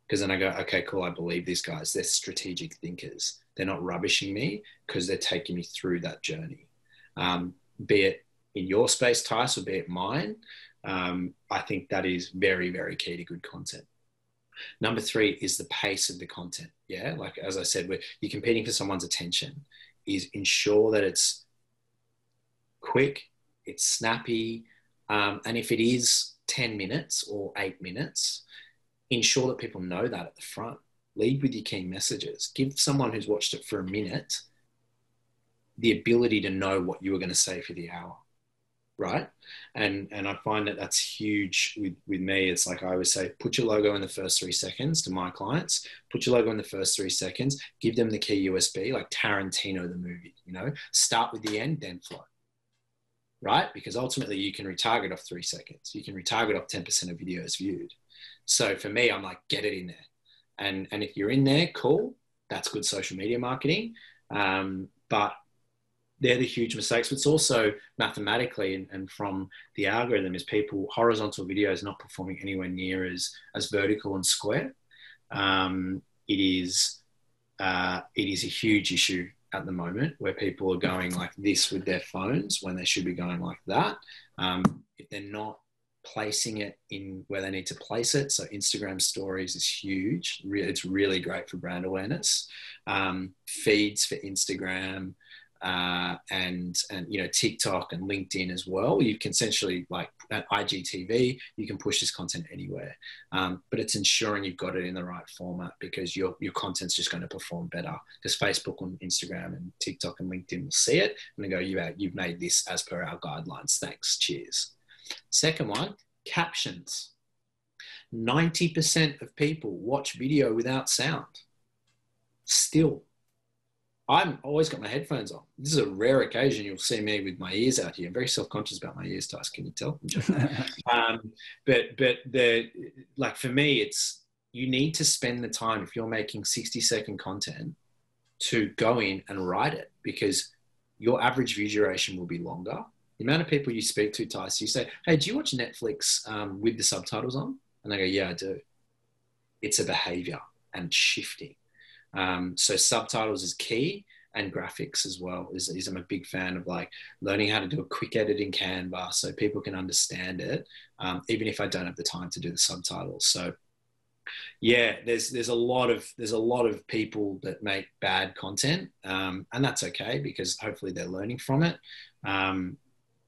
Because then I go, okay, cool, I believe these guys. They're strategic thinkers. They're not rubbishing me because they're taking me through that journey. Um, be it in your space, Tice, or be it mine, um, I think that is very, very key to good content. Number three is the pace of the content. Yeah, like as I said, you're competing for someone's attention. Is ensure that it's quick, it's snappy, um, and if it is 10 minutes or eight minutes, ensure that people know that at the front. Lead with your key messages. Give someone who's watched it for a minute the ability to know what you were going to say for the hour right? And and i find that that's huge with with me. It's like i always say put your logo in the first three seconds to my clients. Put your logo in the first three seconds. Give them the key USP like tarantino the movie you know? Start with the end then flow right? Because ultimately you can retarget off three seconds. You can retarget off 10% of videos viewed. So for me i'm like get it in there. And and if you're in there cool. That's good social media marketing. Um, but they're the huge mistakes. But it's also mathematically and, and, from the algorithm is people horizontal videos not performing anywhere near as as vertical and square. Um, it is uh, it is a huge issue at the moment where people are going like this with their phones when they should be going like that. Um, if they're not placing it in where they need to place it, so Instagram stories is huge. It's really great for brand awareness. Um, feeds for Instagram, uh, and and you know TikTok and LinkedIn as well. You can essentially like at IGTV, you can push this content anywhere, um, but it's ensuring you've got it in the right format because your your content's just going to perform better. Because Facebook and Instagram and TikTok and LinkedIn will see it and go, you you've made this as per our guidelines. Thanks. Cheers. Second one, captions. 90% of people watch video without sound. Still, I'm always got my headphones on. This is a rare occasion you'll see me with my ears out here. I'm very self-conscious about my ears, Tice. Can you tell? um, but but the like for me, it's you need to spend the time if you're making 60 second content to go in and write it because your average view duration will be longer. The amount of people you speak to, Tice, you say, "Hey, do you watch Netflix um, with the subtitles on?" And they go, "Yeah, I do." It's a behavior and shifting um, so subtitles is key and graphics as well is, is I'm a big fan of like learning how to do a quick edit in Canva so people can understand it, um, even if I don't have the time to do the subtitles. So yeah, there's there's a lot of there's a lot of people that make bad content, um, and that's okay because hopefully they're learning from it. Um,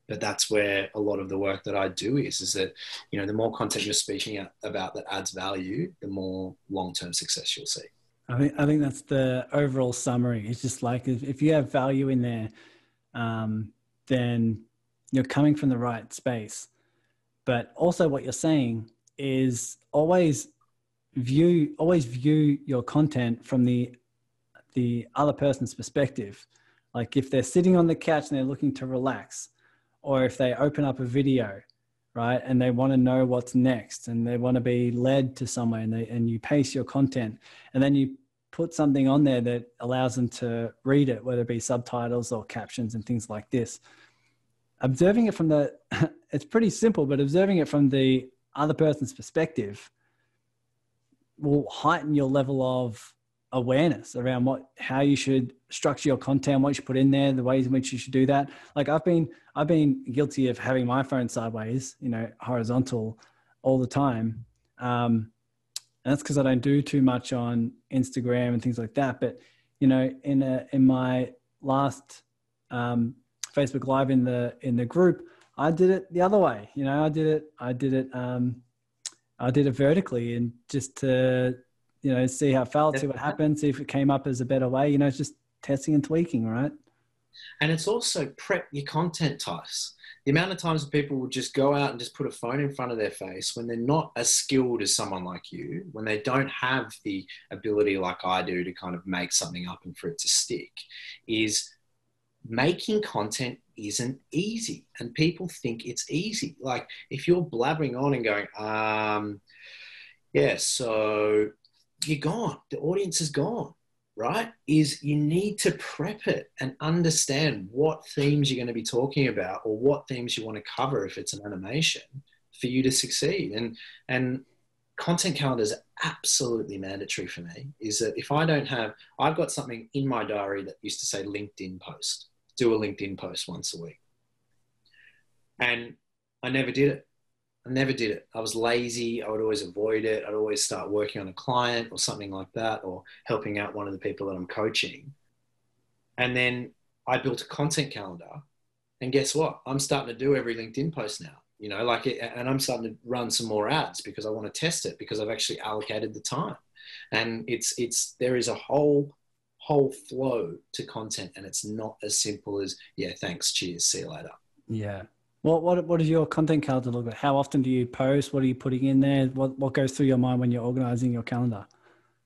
but that's where a lot of the work that I do is is that you know the more content you're speaking about that adds value, the more long term success you'll see. I think I think that's the overall summary. It's just like if, if you have value in there, um, then you're coming from the right space. But also, what you're saying is always view always view your content from the the other person's perspective. Like if they're sitting on the couch and they're looking to relax, or if they open up a video, right, and they want to know what's next, and they want to be led to somewhere, and they and you pace your content, and then you put something on there that allows them to read it, whether it be subtitles or captions and things like this. Observing it from the, it's pretty simple, but observing it from the other person's perspective will heighten your level of awareness around what how you should structure your content what you put in there the ways in which you should do that like i've been i've been guilty of having my phone sideways you know horizontal all the time um, and that's because I don't do too much on Instagram and things like that. But you know, in a, in my last um, Facebook Live in the in the group, I did it the other way. You know, I did it I did it um, I did it vertically and just to you know see how it felt, see what happened, see if it came up as a better way. You know, it's just testing and tweaking, right? And it's also prep your content Tice the amount of times people will just go out and just put a phone in front of their face when they're not as skilled as someone like you, when they don't have the ability like I do to kind of make something up and for it to stick, is making content isn't easy and people think it's easy. Like if you're blabbering on and going um yeah so you're gone. The audience is gone right is you need to prep it and understand what themes you're going to be talking about or what themes you want to cover if it's an animation for you to succeed. And and content calendar is absolutely mandatory for me is that if i don't have i've got something in my diary that used to say linkedin post do a linkedin post once a week. And i never did it I never did it. I was lazy. I would always avoid it. I'd always start working on a client or something like that, or helping out one of the people that I'm coaching. And then I built a content calendar. And guess what? I'm starting to do every LinkedIn post now. You know, like, it, and I'm starting to run some more ads because I want to test it because I've actually allocated the time. And it's it's there is a whole whole flow to content, and it's not as simple as yeah, thanks, cheers, see you later. Yeah, what what what does your content calendar look like? How often do you post? What are you putting in there? What what goes through your mind when you're organizing your calendar?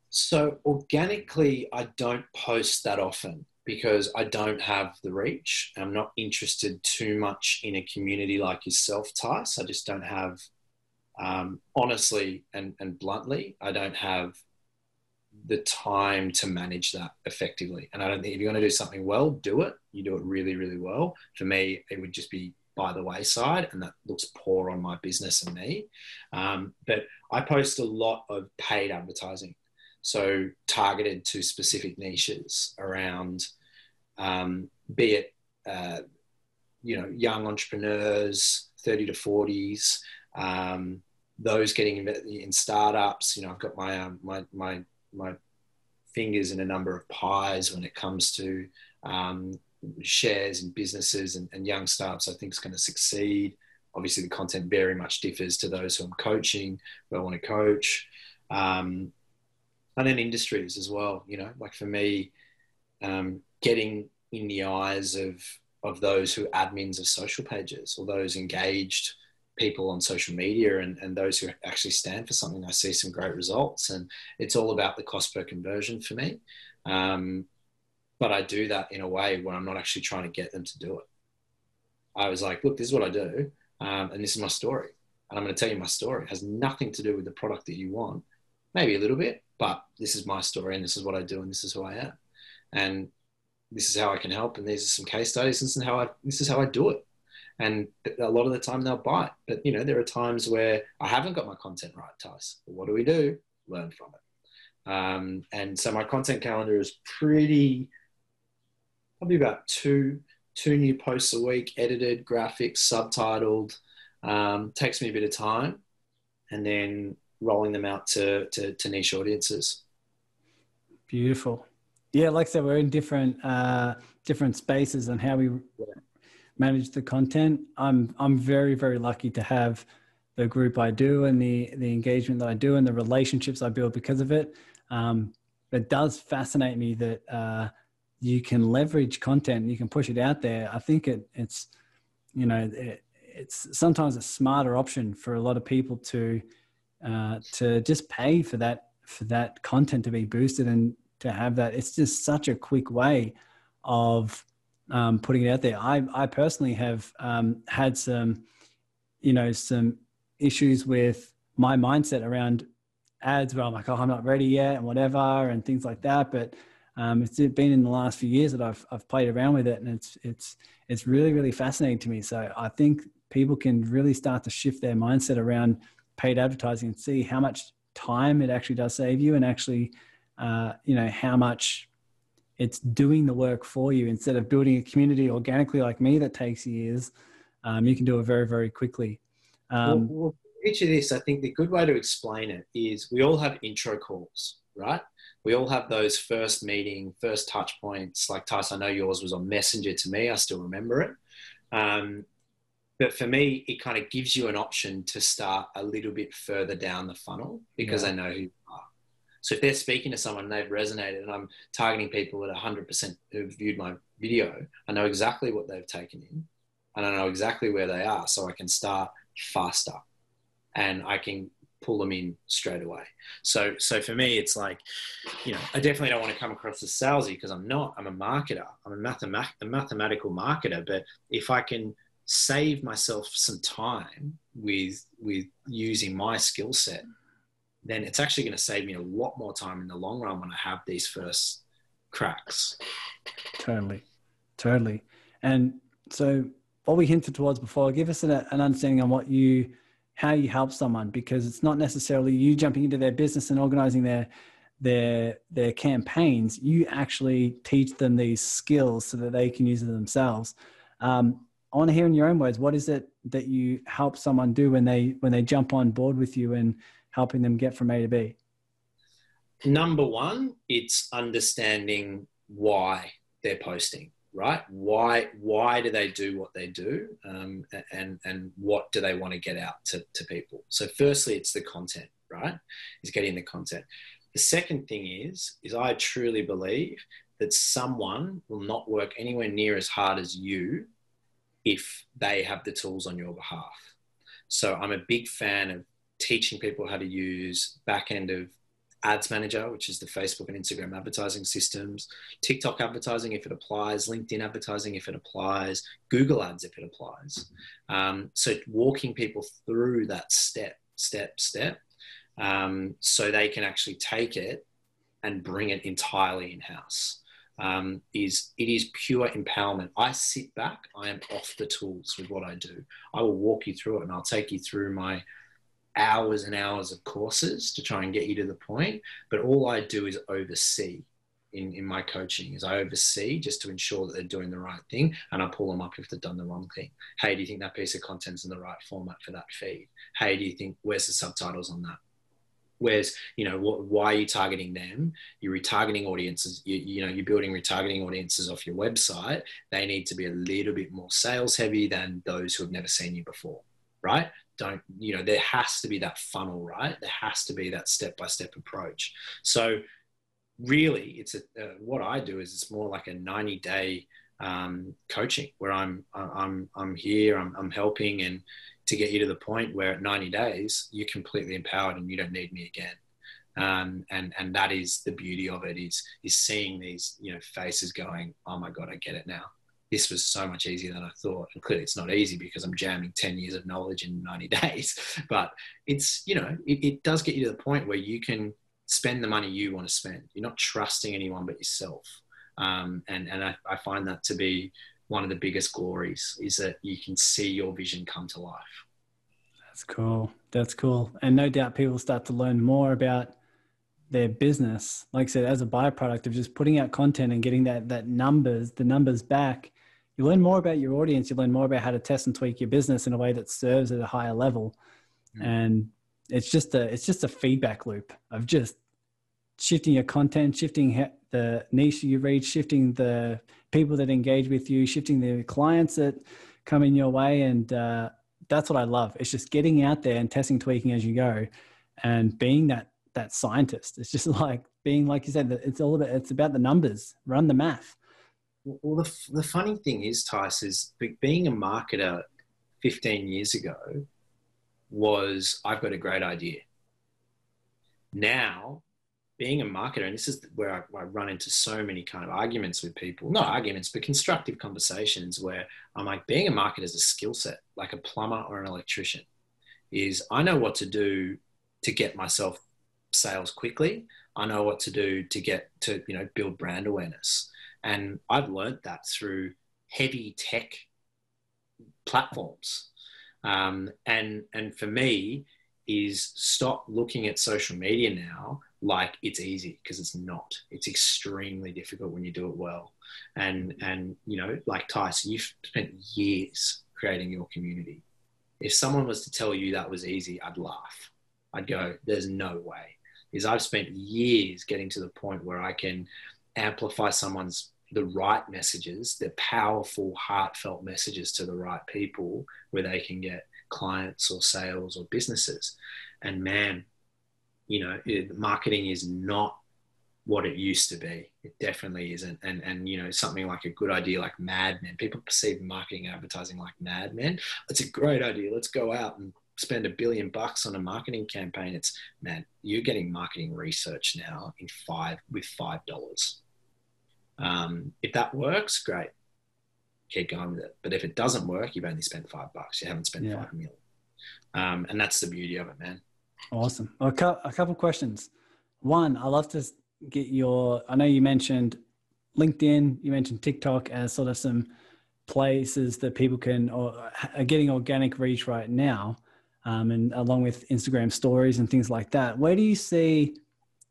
So organically, I don't post that often because I don't have the reach. I'm not interested too much in a community like yourself, Tice. I just don't have, um, honestly and, and bluntly, I don't have the time to manage that effectively. And I don't think if you're going to do something well, do it. You do it really, really well. For me, it would just be by the wayside, and that looks poor on my business and me. Um, but I post a lot of paid advertising, so targeted to specific niches around, um, be it uh, you know young entrepreneurs, thirty to forties, um, those getting in startups. You know, I've got my um, my my my fingers in a number of pies when it comes to um, shares and businesses and, and young startups I think is going to succeed. Obviously, the content very much differs to those who I'm coaching, who I want to coach. Um, and then industries as well, you know, like for me, um, getting in the eyes of, of those who are admins of social pages or those engaged people on social media and, and those who actually stand for something, I see some great results. And it's all about the cost per conversion for me. Um, but I do that in a way where I'm not actually trying to get them to do it. I was like, look, this is what I do, um, and this is my story, and I'm going to tell you my story. It has nothing to do with the product that you want, maybe a little bit, but this is my story, and this is what I do, and this is who I am, and this is how I can help, and these are some case studies. This is how I this is how I do it, and a lot of the time they'll bite, but you know there are times where I haven't got my content right, Tice. what do we do? Learn from it. Um, and so my content calendar is pretty probably about two two new posts a week, edited, graphics, subtitled. Um, takes me a bit of time, and then rolling them out to, to, to niche audiences. Beautiful. Yeah, like I said, we're in different uh, different spaces and how we manage the content. I'm I'm very very lucky to have the group I do and the the engagement that I do and the relationships I build because of it. Um, it does fascinate me that uh, you can leverage content you can push it out there. I think it, it's you know it, it's sometimes a smarter option for a lot of people to uh, to just pay for that for that content to be boosted and to have that. It's just such a quick way of um, putting it out there. I i personally have um, had some you know some issues with my mindset around ads where i'm like oh i'm not ready yet and whatever and things like that. But um, it's been in the last few years that I've, I've played around with it and it's, it's, it's really, really fascinating to me. So I think people can really start to shift their mindset around paid advertising and see how much time it actually does save you and actually, uh, you know, how much it's doing the work for you instead of building a community organically like me that takes years. Um, you can do it very, very quickly. Um, well, well, each of this, I think the good way to explain it is we all have intro calls, right? We all have those first meeting, first touch points. Like Tyson, I know yours was on Messenger to me. I still remember it. Um, but for me, it kind of gives you an option to start a little bit further down the funnel because yeah. I know who you are. So if they're speaking to someone and they've resonated, and I'm targeting people at 100% who've viewed my video, I know exactly what they've taken in, and I know exactly where they are, so I can start faster, and I can pull them in straight away. So, so for me, it's like, you know, I definitely don't want to come across as salesy because I'm not. I'm a marketer. I'm a, mathemat- a mathematical marketer. But if I can save myself some time with with using my skill set, then it's actually going to save me a lot more time in the long run when I have these first cracks. Totally, totally. And so, what we hinted towards before, give us an, an understanding on what you how you help someone because it's not necessarily you jumping into their business and organizing their their their campaigns. You actually teach them these skills so that they can use them themselves. Um, i want to hear in your own words what is it that you help someone do when they when they jump on board with you and helping them get from a to b? Number one it's understanding why they're posting right? Why why do they do what they do, um, and and what do they want to get out to, to people? So firstly, it's the content, right? Is getting the content. The second thing is is I truly believe that someone will not work anywhere near as hard as you if they have the tools on your behalf. So I'm a big fan of teaching people how to use back end of Ads Manager, which is the Facebook and Instagram advertising systems, TikTok advertising if it applies, LinkedIn advertising if it applies, Google Ads if it applies. Um, so walking people through that step, step, step, um, so they can actually take it and bring it entirely in house. Um, is it is pure empowerment. I sit back, I am off the tools with what I do. I will walk you through it and I'll take you through my hours and hours of courses to try and get you to the point. But all I do is oversee in, in my coaching is I oversee just to ensure that they're doing the right thing and I pull them up if they've done the wrong thing. Hey, do you think that piece of content's in the right format for that feed? Hey, do you think where's the subtitles on that? Where's you know what, why are you targeting them? You're retargeting audiences. You, you know you're building retargeting audiences off your website. They need to be a little bit more sales heavy than those who have never seen you before, right? Don't you know there has to be that funnel right? There has to be that step by step approach. So really it's a, uh, what i do is it's more like a 90 day um, coaching where i'm i'm i'm here I'm, I'm helping and to get you to the point where at 90 days you're completely empowered and you don't need me again. Um, and and that is the beauty of it is is seeing these you know faces going oh my god i get it now this was so much easier than I thought. And clearly it's not easy because I'm jamming 10 years of knowledge in 90 days. But it's, you know, it, it does get you to the point where you can spend the money you want to spend. You're not trusting anyone but yourself. Um, and and I, I find that to be one of the biggest glories is that you can see your vision come to life. That's cool. That's cool. And no doubt people start to learn more about their business like i said as a byproduct of just putting out content and getting that that numbers the numbers back you learn more about your audience you learn more about how to test and tweak your business in a way that serves at a higher level. Mm. and it's just a it's just a feedback loop of just shifting your content shifting the niche you reach shifting the people that engage with you shifting the clients that come in your way. And uh, that's what i love. It's just getting out there and testing tweaking as you go and being that that scientist. It's just like being like you said it's all about it's about the numbers. Run the math well, the, the funny thing is, Tice, is being a marketer 15 years ago was I've got a great idea. Now, being a marketer, and this is where I, I, run into so many kind of arguments with people, not arguments, but constructive conversations where I'm like, being a marketer is a skill set, like a plumber or an electrician, is I know what to do to get myself sales quickly. I know what to do to get to, you know, build brand awareness. And I've learned that through heavy tech platforms. Um, and, and for me, is stop looking at social media now like it's easy because it's not. It's extremely difficult when you do it well. And and you know, like Tyson, you've spent years creating your community. If someone was to tell you that was easy, I'd laugh. I'd go, "There's no way." Is I've spent years getting to the point where I can amplify someone's the right messages, the powerful, heartfelt messages to the right people where they can get clients or sales or businesses. And man, you know, marketing is not what it used to be. It definitely isn't. And and you know, something like a good idea like Mad Men. People perceive marketing advertising like Mad Men. It's a great idea. Let's go out and spend a billion bucks on a marketing campaign. It's man, you're getting marketing research now in five with five dollars. Um, if that works, great, keep going with it. But if it doesn't work, you've only spent five bucks. You haven't spent yeah. five million. Um, and that's the beauty of it, man. Awesome. A, cu- a couple questions. One, I love to get your. I know you mentioned LinkedIn, you mentioned TikTok as sort of some places that people can or are getting organic reach right now, um, and along with Instagram stories and things like that. Where do you see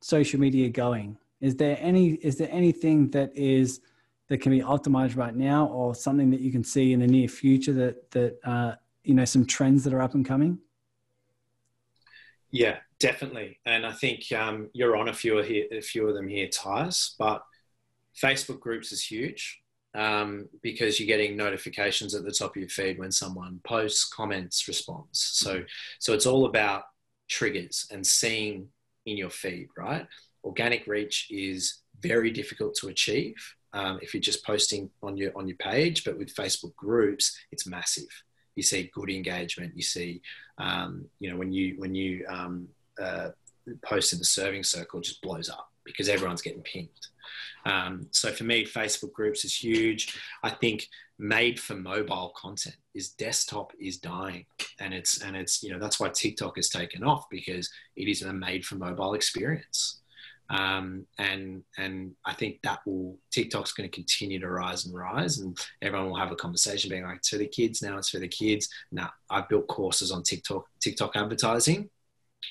social media going? Is there any is there anything that is that can be optimized right now, or something that you can see in the near future that that uh, you know some trends that are up and coming? Yeah, definitely, and I think um, you're on a few of here, a few of them here, Tyus. But Facebook groups is huge um, because you're getting notifications at the top of your feed when someone posts, comments, responds. So, so it's all about triggers and seeing in your feed, right? Organic reach is very difficult to achieve um, if you're just posting on your on your page, but with Facebook groups, it's massive. You see good engagement. You see, um, you know, when you when you um, uh, post in the serving circle, just blows up because everyone's getting pinged. Um, so for me, Facebook groups is huge. I think made for mobile content is desktop is dying, and it's and it's you know that's why TikTok has taken off because it is a made for mobile experience. Um, and and I think that will TikTok's going to continue to rise and rise, and everyone will have a conversation being like, "It's for the kids now. It's for the kids." Now I've built courses on TikTok TikTok advertising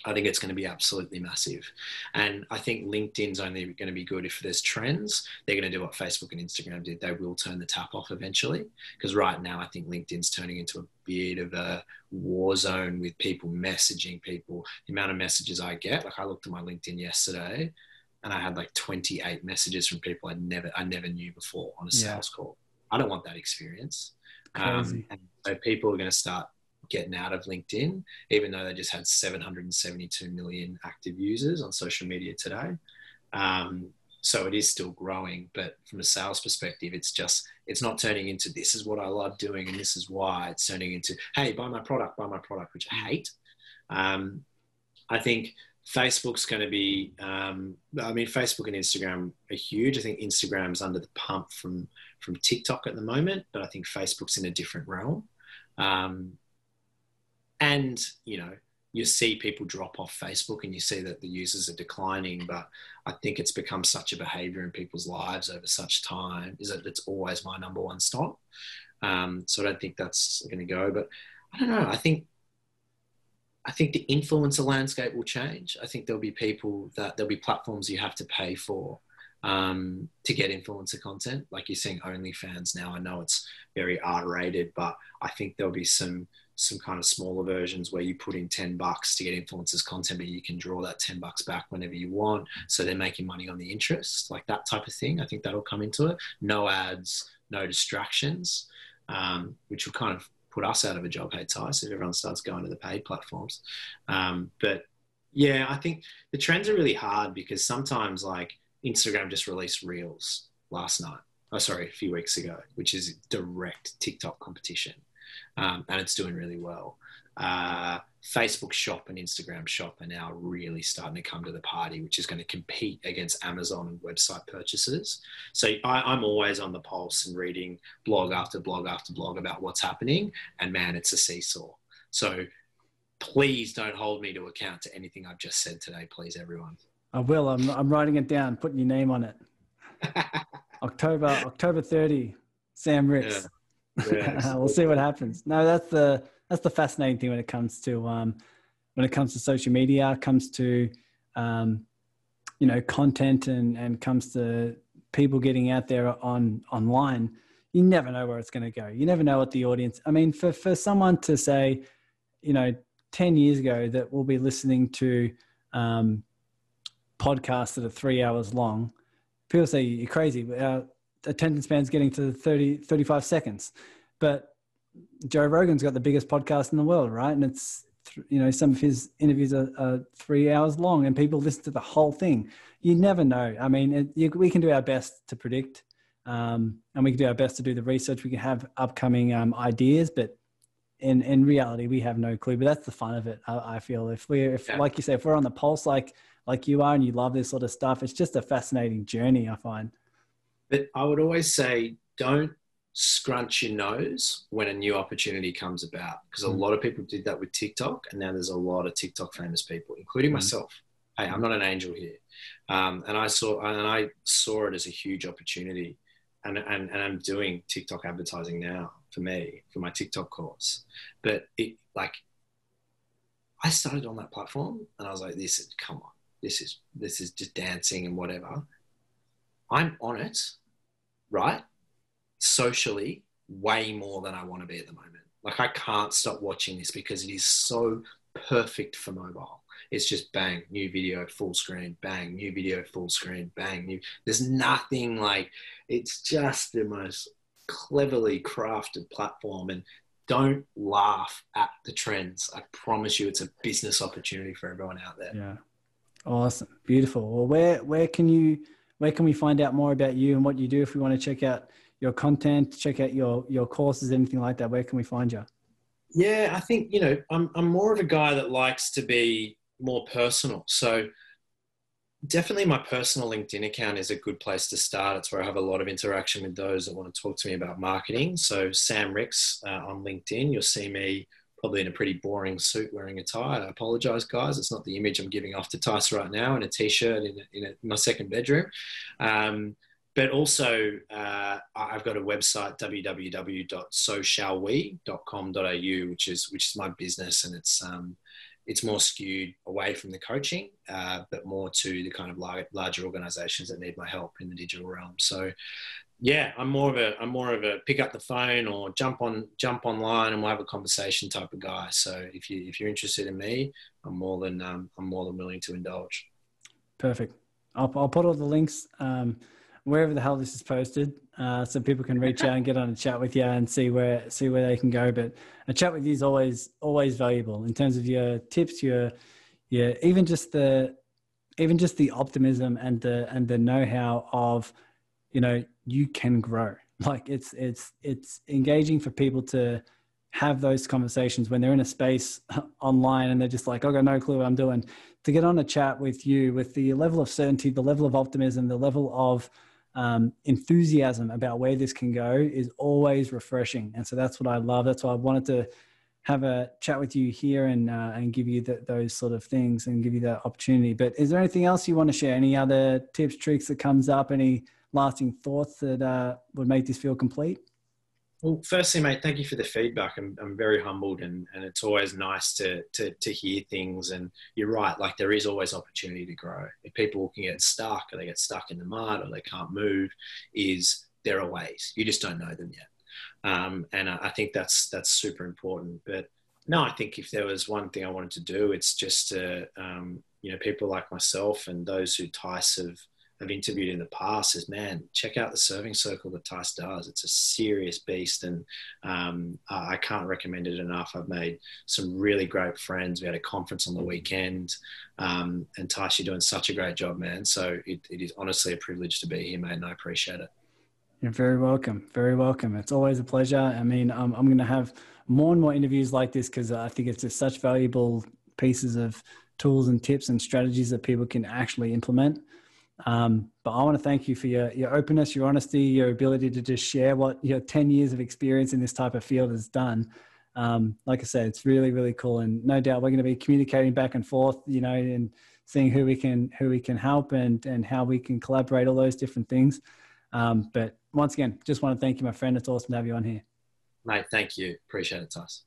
I think it's going to be absolutely massive. And I think LinkedIn's only going to be good if there's trends. They're going to do what Facebook and Instagram did. They will turn the tap off eventually. Because right now, I think LinkedIn's turning into a bit of a war zone with people messaging people. The amount of messages I get, like I looked at my LinkedIn yesterday and I had like 28 messages from people I never, I never knew before on a sales yeah. call. I don't want that experience. Um, and so people are going to start getting out of LinkedIn, even though they just had 772 million active users on social media today. Um, so it is still growing, but from a sales perspective, it's just it's not turning into this is what I love doing and this is why. It's turning into hey, buy my product, buy my product, which I hate. Um, I think Facebook's going to be. Um, I mean, Facebook and Instagram are huge. I think Instagram's under the pump from from TikTok at the moment, but I think Facebook's in a different realm. Um, and you know you see people drop off Facebook and you see that the users are declining, but I think it's become such a behavior in people's lives over such time is that it's always my number one stop. Um, so I don't think that's going to go, but I don't know. I think I think the influencer landscape will change. I think there'll be people that there'll be platforms you have to pay for um, to get influencer content. Like you're seeing OnlyFans now. I know it's very R rated, but I think there'll be some some kind of smaller versions where you put in 10 bucks to get influencers content, but you can draw that 10 bucks back whenever you want. So they're making money on the interest, like that type of thing. I think that'll come into it. No ads, no distractions, um, which will kind of put us out of a job, hey, Tyus, if everyone starts going to the paid platforms. Um, but yeah, I think the trends are really hard because sometimes like Instagram just released Reels last night. Oh, sorry, a few weeks ago, which is direct TikTok competition um, and it's doing really well. Uh, Facebook Shop and Instagram Shop are now really starting to come to the party, which is going to compete against Amazon and website purchases. So I, am always on the pulse and reading blog after blog after blog about what's happening. And man, it's a seesaw. So please don't hold me to account to anything I've just said today, please, everyone. I will. I'm, I'm writing it down, putting your name on it. October October 30, Sam Ricks. Yeah. we'll see what happens. No, that's the that's the fascinating thing when it comes to um, when it comes to social media, comes to um, you know content, and and comes to people getting out there on online. You never know where it's going to go. You never know what the audience. I mean, for for someone to say, you know, ten years ago that we'll be listening to um, podcasts that are three hours long, people say you're crazy. Our attendance span's getting to 30, 35 seconds. But Joe Rogan's got the biggest podcast in the world, right? And it's you know some of his interviews are, are, three hours long, and people listen to the whole thing. You never know. I mean, it, you, we can do our best to predict, um, and we can do our best to do the research. We can have upcoming um, ideas, but in in reality we have no clue but that's the fun of it i, I feel if we're if yeah. like you say if we're on the pulse like like you are and you love this sort of stuff it's just a fascinating journey i find but i would always say don't scrunch your nose when a new opportunity comes about because a mm. lot of people did that with tiktok and now there's a lot of tiktok famous people including mm. myself hey i'm not an angel here um, and i saw and i saw it as a huge opportunity and, and, and i'm doing tiktok advertising now for me for my TikTok course. But it like I started on that platform and I was like, this is come on, this is this is just dancing and whatever. I'm on it, right? Socially, way more than I want to be at the moment. Like I can't stop watching this because it is so perfect for mobile. It's just bang, new video, full screen, bang, new video, full screen, bang, new. There's nothing like it's just the most cleverly crafted platform and don't laugh at the trends. I promise you, it's a business opportunity for everyone out there. Yeah, awesome, beautiful. Well, where where can you where can we find out more about you and what you do if we want to check out your content, check out your your courses, anything like that? Where can we find you? Yeah, I think you know I'm I'm more of a guy that likes to be more personal. So definitely my personal LinkedIn account is a good place to start. It's where I have a lot of interaction with those that want to talk to me about marketing. So Sam Ricks uh, on LinkedIn, you'll see me probably in a pretty boring suit wearing a tie. I apologize, guys. It's not the image I'm giving off to Tice right now in a t-shirt in, a, in, a, my second bedroom. Um, but also, uh, I've got a website www.soshallwe.com.au, which is which is my business, and it's um, it's more skewed away from the coaching, uh, but more to the kind of larger organizations that need my help in the digital realm. So, yeah, I'm more of a I'm more of a pick up the phone or jump on jump online and we'll have a conversation type of guy. So if you if you're interested in me, I'm more than um, I'm more than willing to indulge. Perfect. I'll I'll put all the links. Um, wherever the hell this is posted, uh, so people can reach out and get on a chat with you and see where see where they can go. But a chat with you is always always valuable in terms of your tips, your yeah, even just the even just the optimism and the and the know how of you know you can grow. Like it's it's it's engaging for people to have those conversations when they're in a space online and they're just like, I got no clue what I'm doing. To get on a chat with you with the level of certainty, the level of optimism, the level of um, enthusiasm about where this can go is always refreshing. And so that's what I love. That's why I wanted to have a chat with you here and uh, and give you the, those sort of things and give you that opportunity. But is there anything else you want to share? Any other tips, tricks that comes up? Any lasting thoughts that uh, would make this feel complete? Well, firstly, mate, thank you for the feedback. I'm, I'm very humbled, and, and it's always nice to, to, to hear things. And you're right, like there is always opportunity to grow. If people can get stuck, or they get stuck in the mud, or they can't move, is there are ways. You just don't know them yet. Um, and I, I think that's that's super important. But no, I think if there was one thing I wanted to do, it's just to um, you know people like myself and those who Tice have have interviewed in the past is man, check out the serving circle that Tice does. It's a serious beast, and um, I can't recommend it enough. I've made some really great friends. We had a conference on the weekend, um, and Tice, you're doing such a great job, man. So it, it is honestly a privilege to be here, mate, and I appreciate it. You're very welcome. Very welcome. It's always a pleasure. I mean, I'm going to have more and more interviews like this because I think it's just such valuable pieces of tools and tips and strategies that people can actually implement. Um, but I want to thank you for your, your openness, your honesty, your ability to just share what your 10 years of experience in this type of field has done. Um, like I said, it's really, really cool. And no doubt we're going to be communicating back and forth, you know, and seeing who we can, who we can help and, and how we can collaborate, all those different things. Um, but once again, just want to thank you, my friend. It's awesome to have you on here. Mate, thank you. Appreciate it, Tice.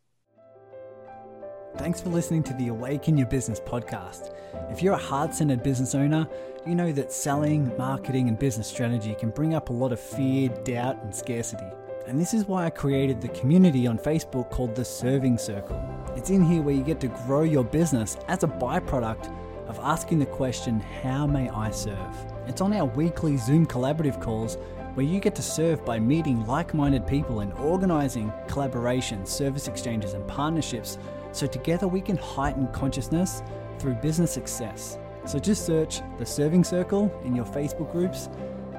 Thanks for listening to the Awaken Your Business podcast. If you're a heart centered business owner, you know that selling, marketing, and business strategy can bring up a lot of fear, doubt, and scarcity. And this is why I created the community on Facebook called the Serving Circle. It's in here where you get to grow your business as a byproduct of asking the question, How may I serve? It's on our weekly Zoom collaborative calls where you get to serve by meeting like minded people and organizing collaborations, service exchanges, and partnerships so together we can heighten consciousness through business success. So just search the Serving Circle in your Facebook groups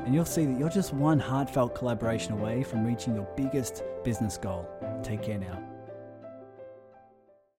and you'll see that you're just one heartfelt collaboration away from reaching your biggest business goal. Take care now.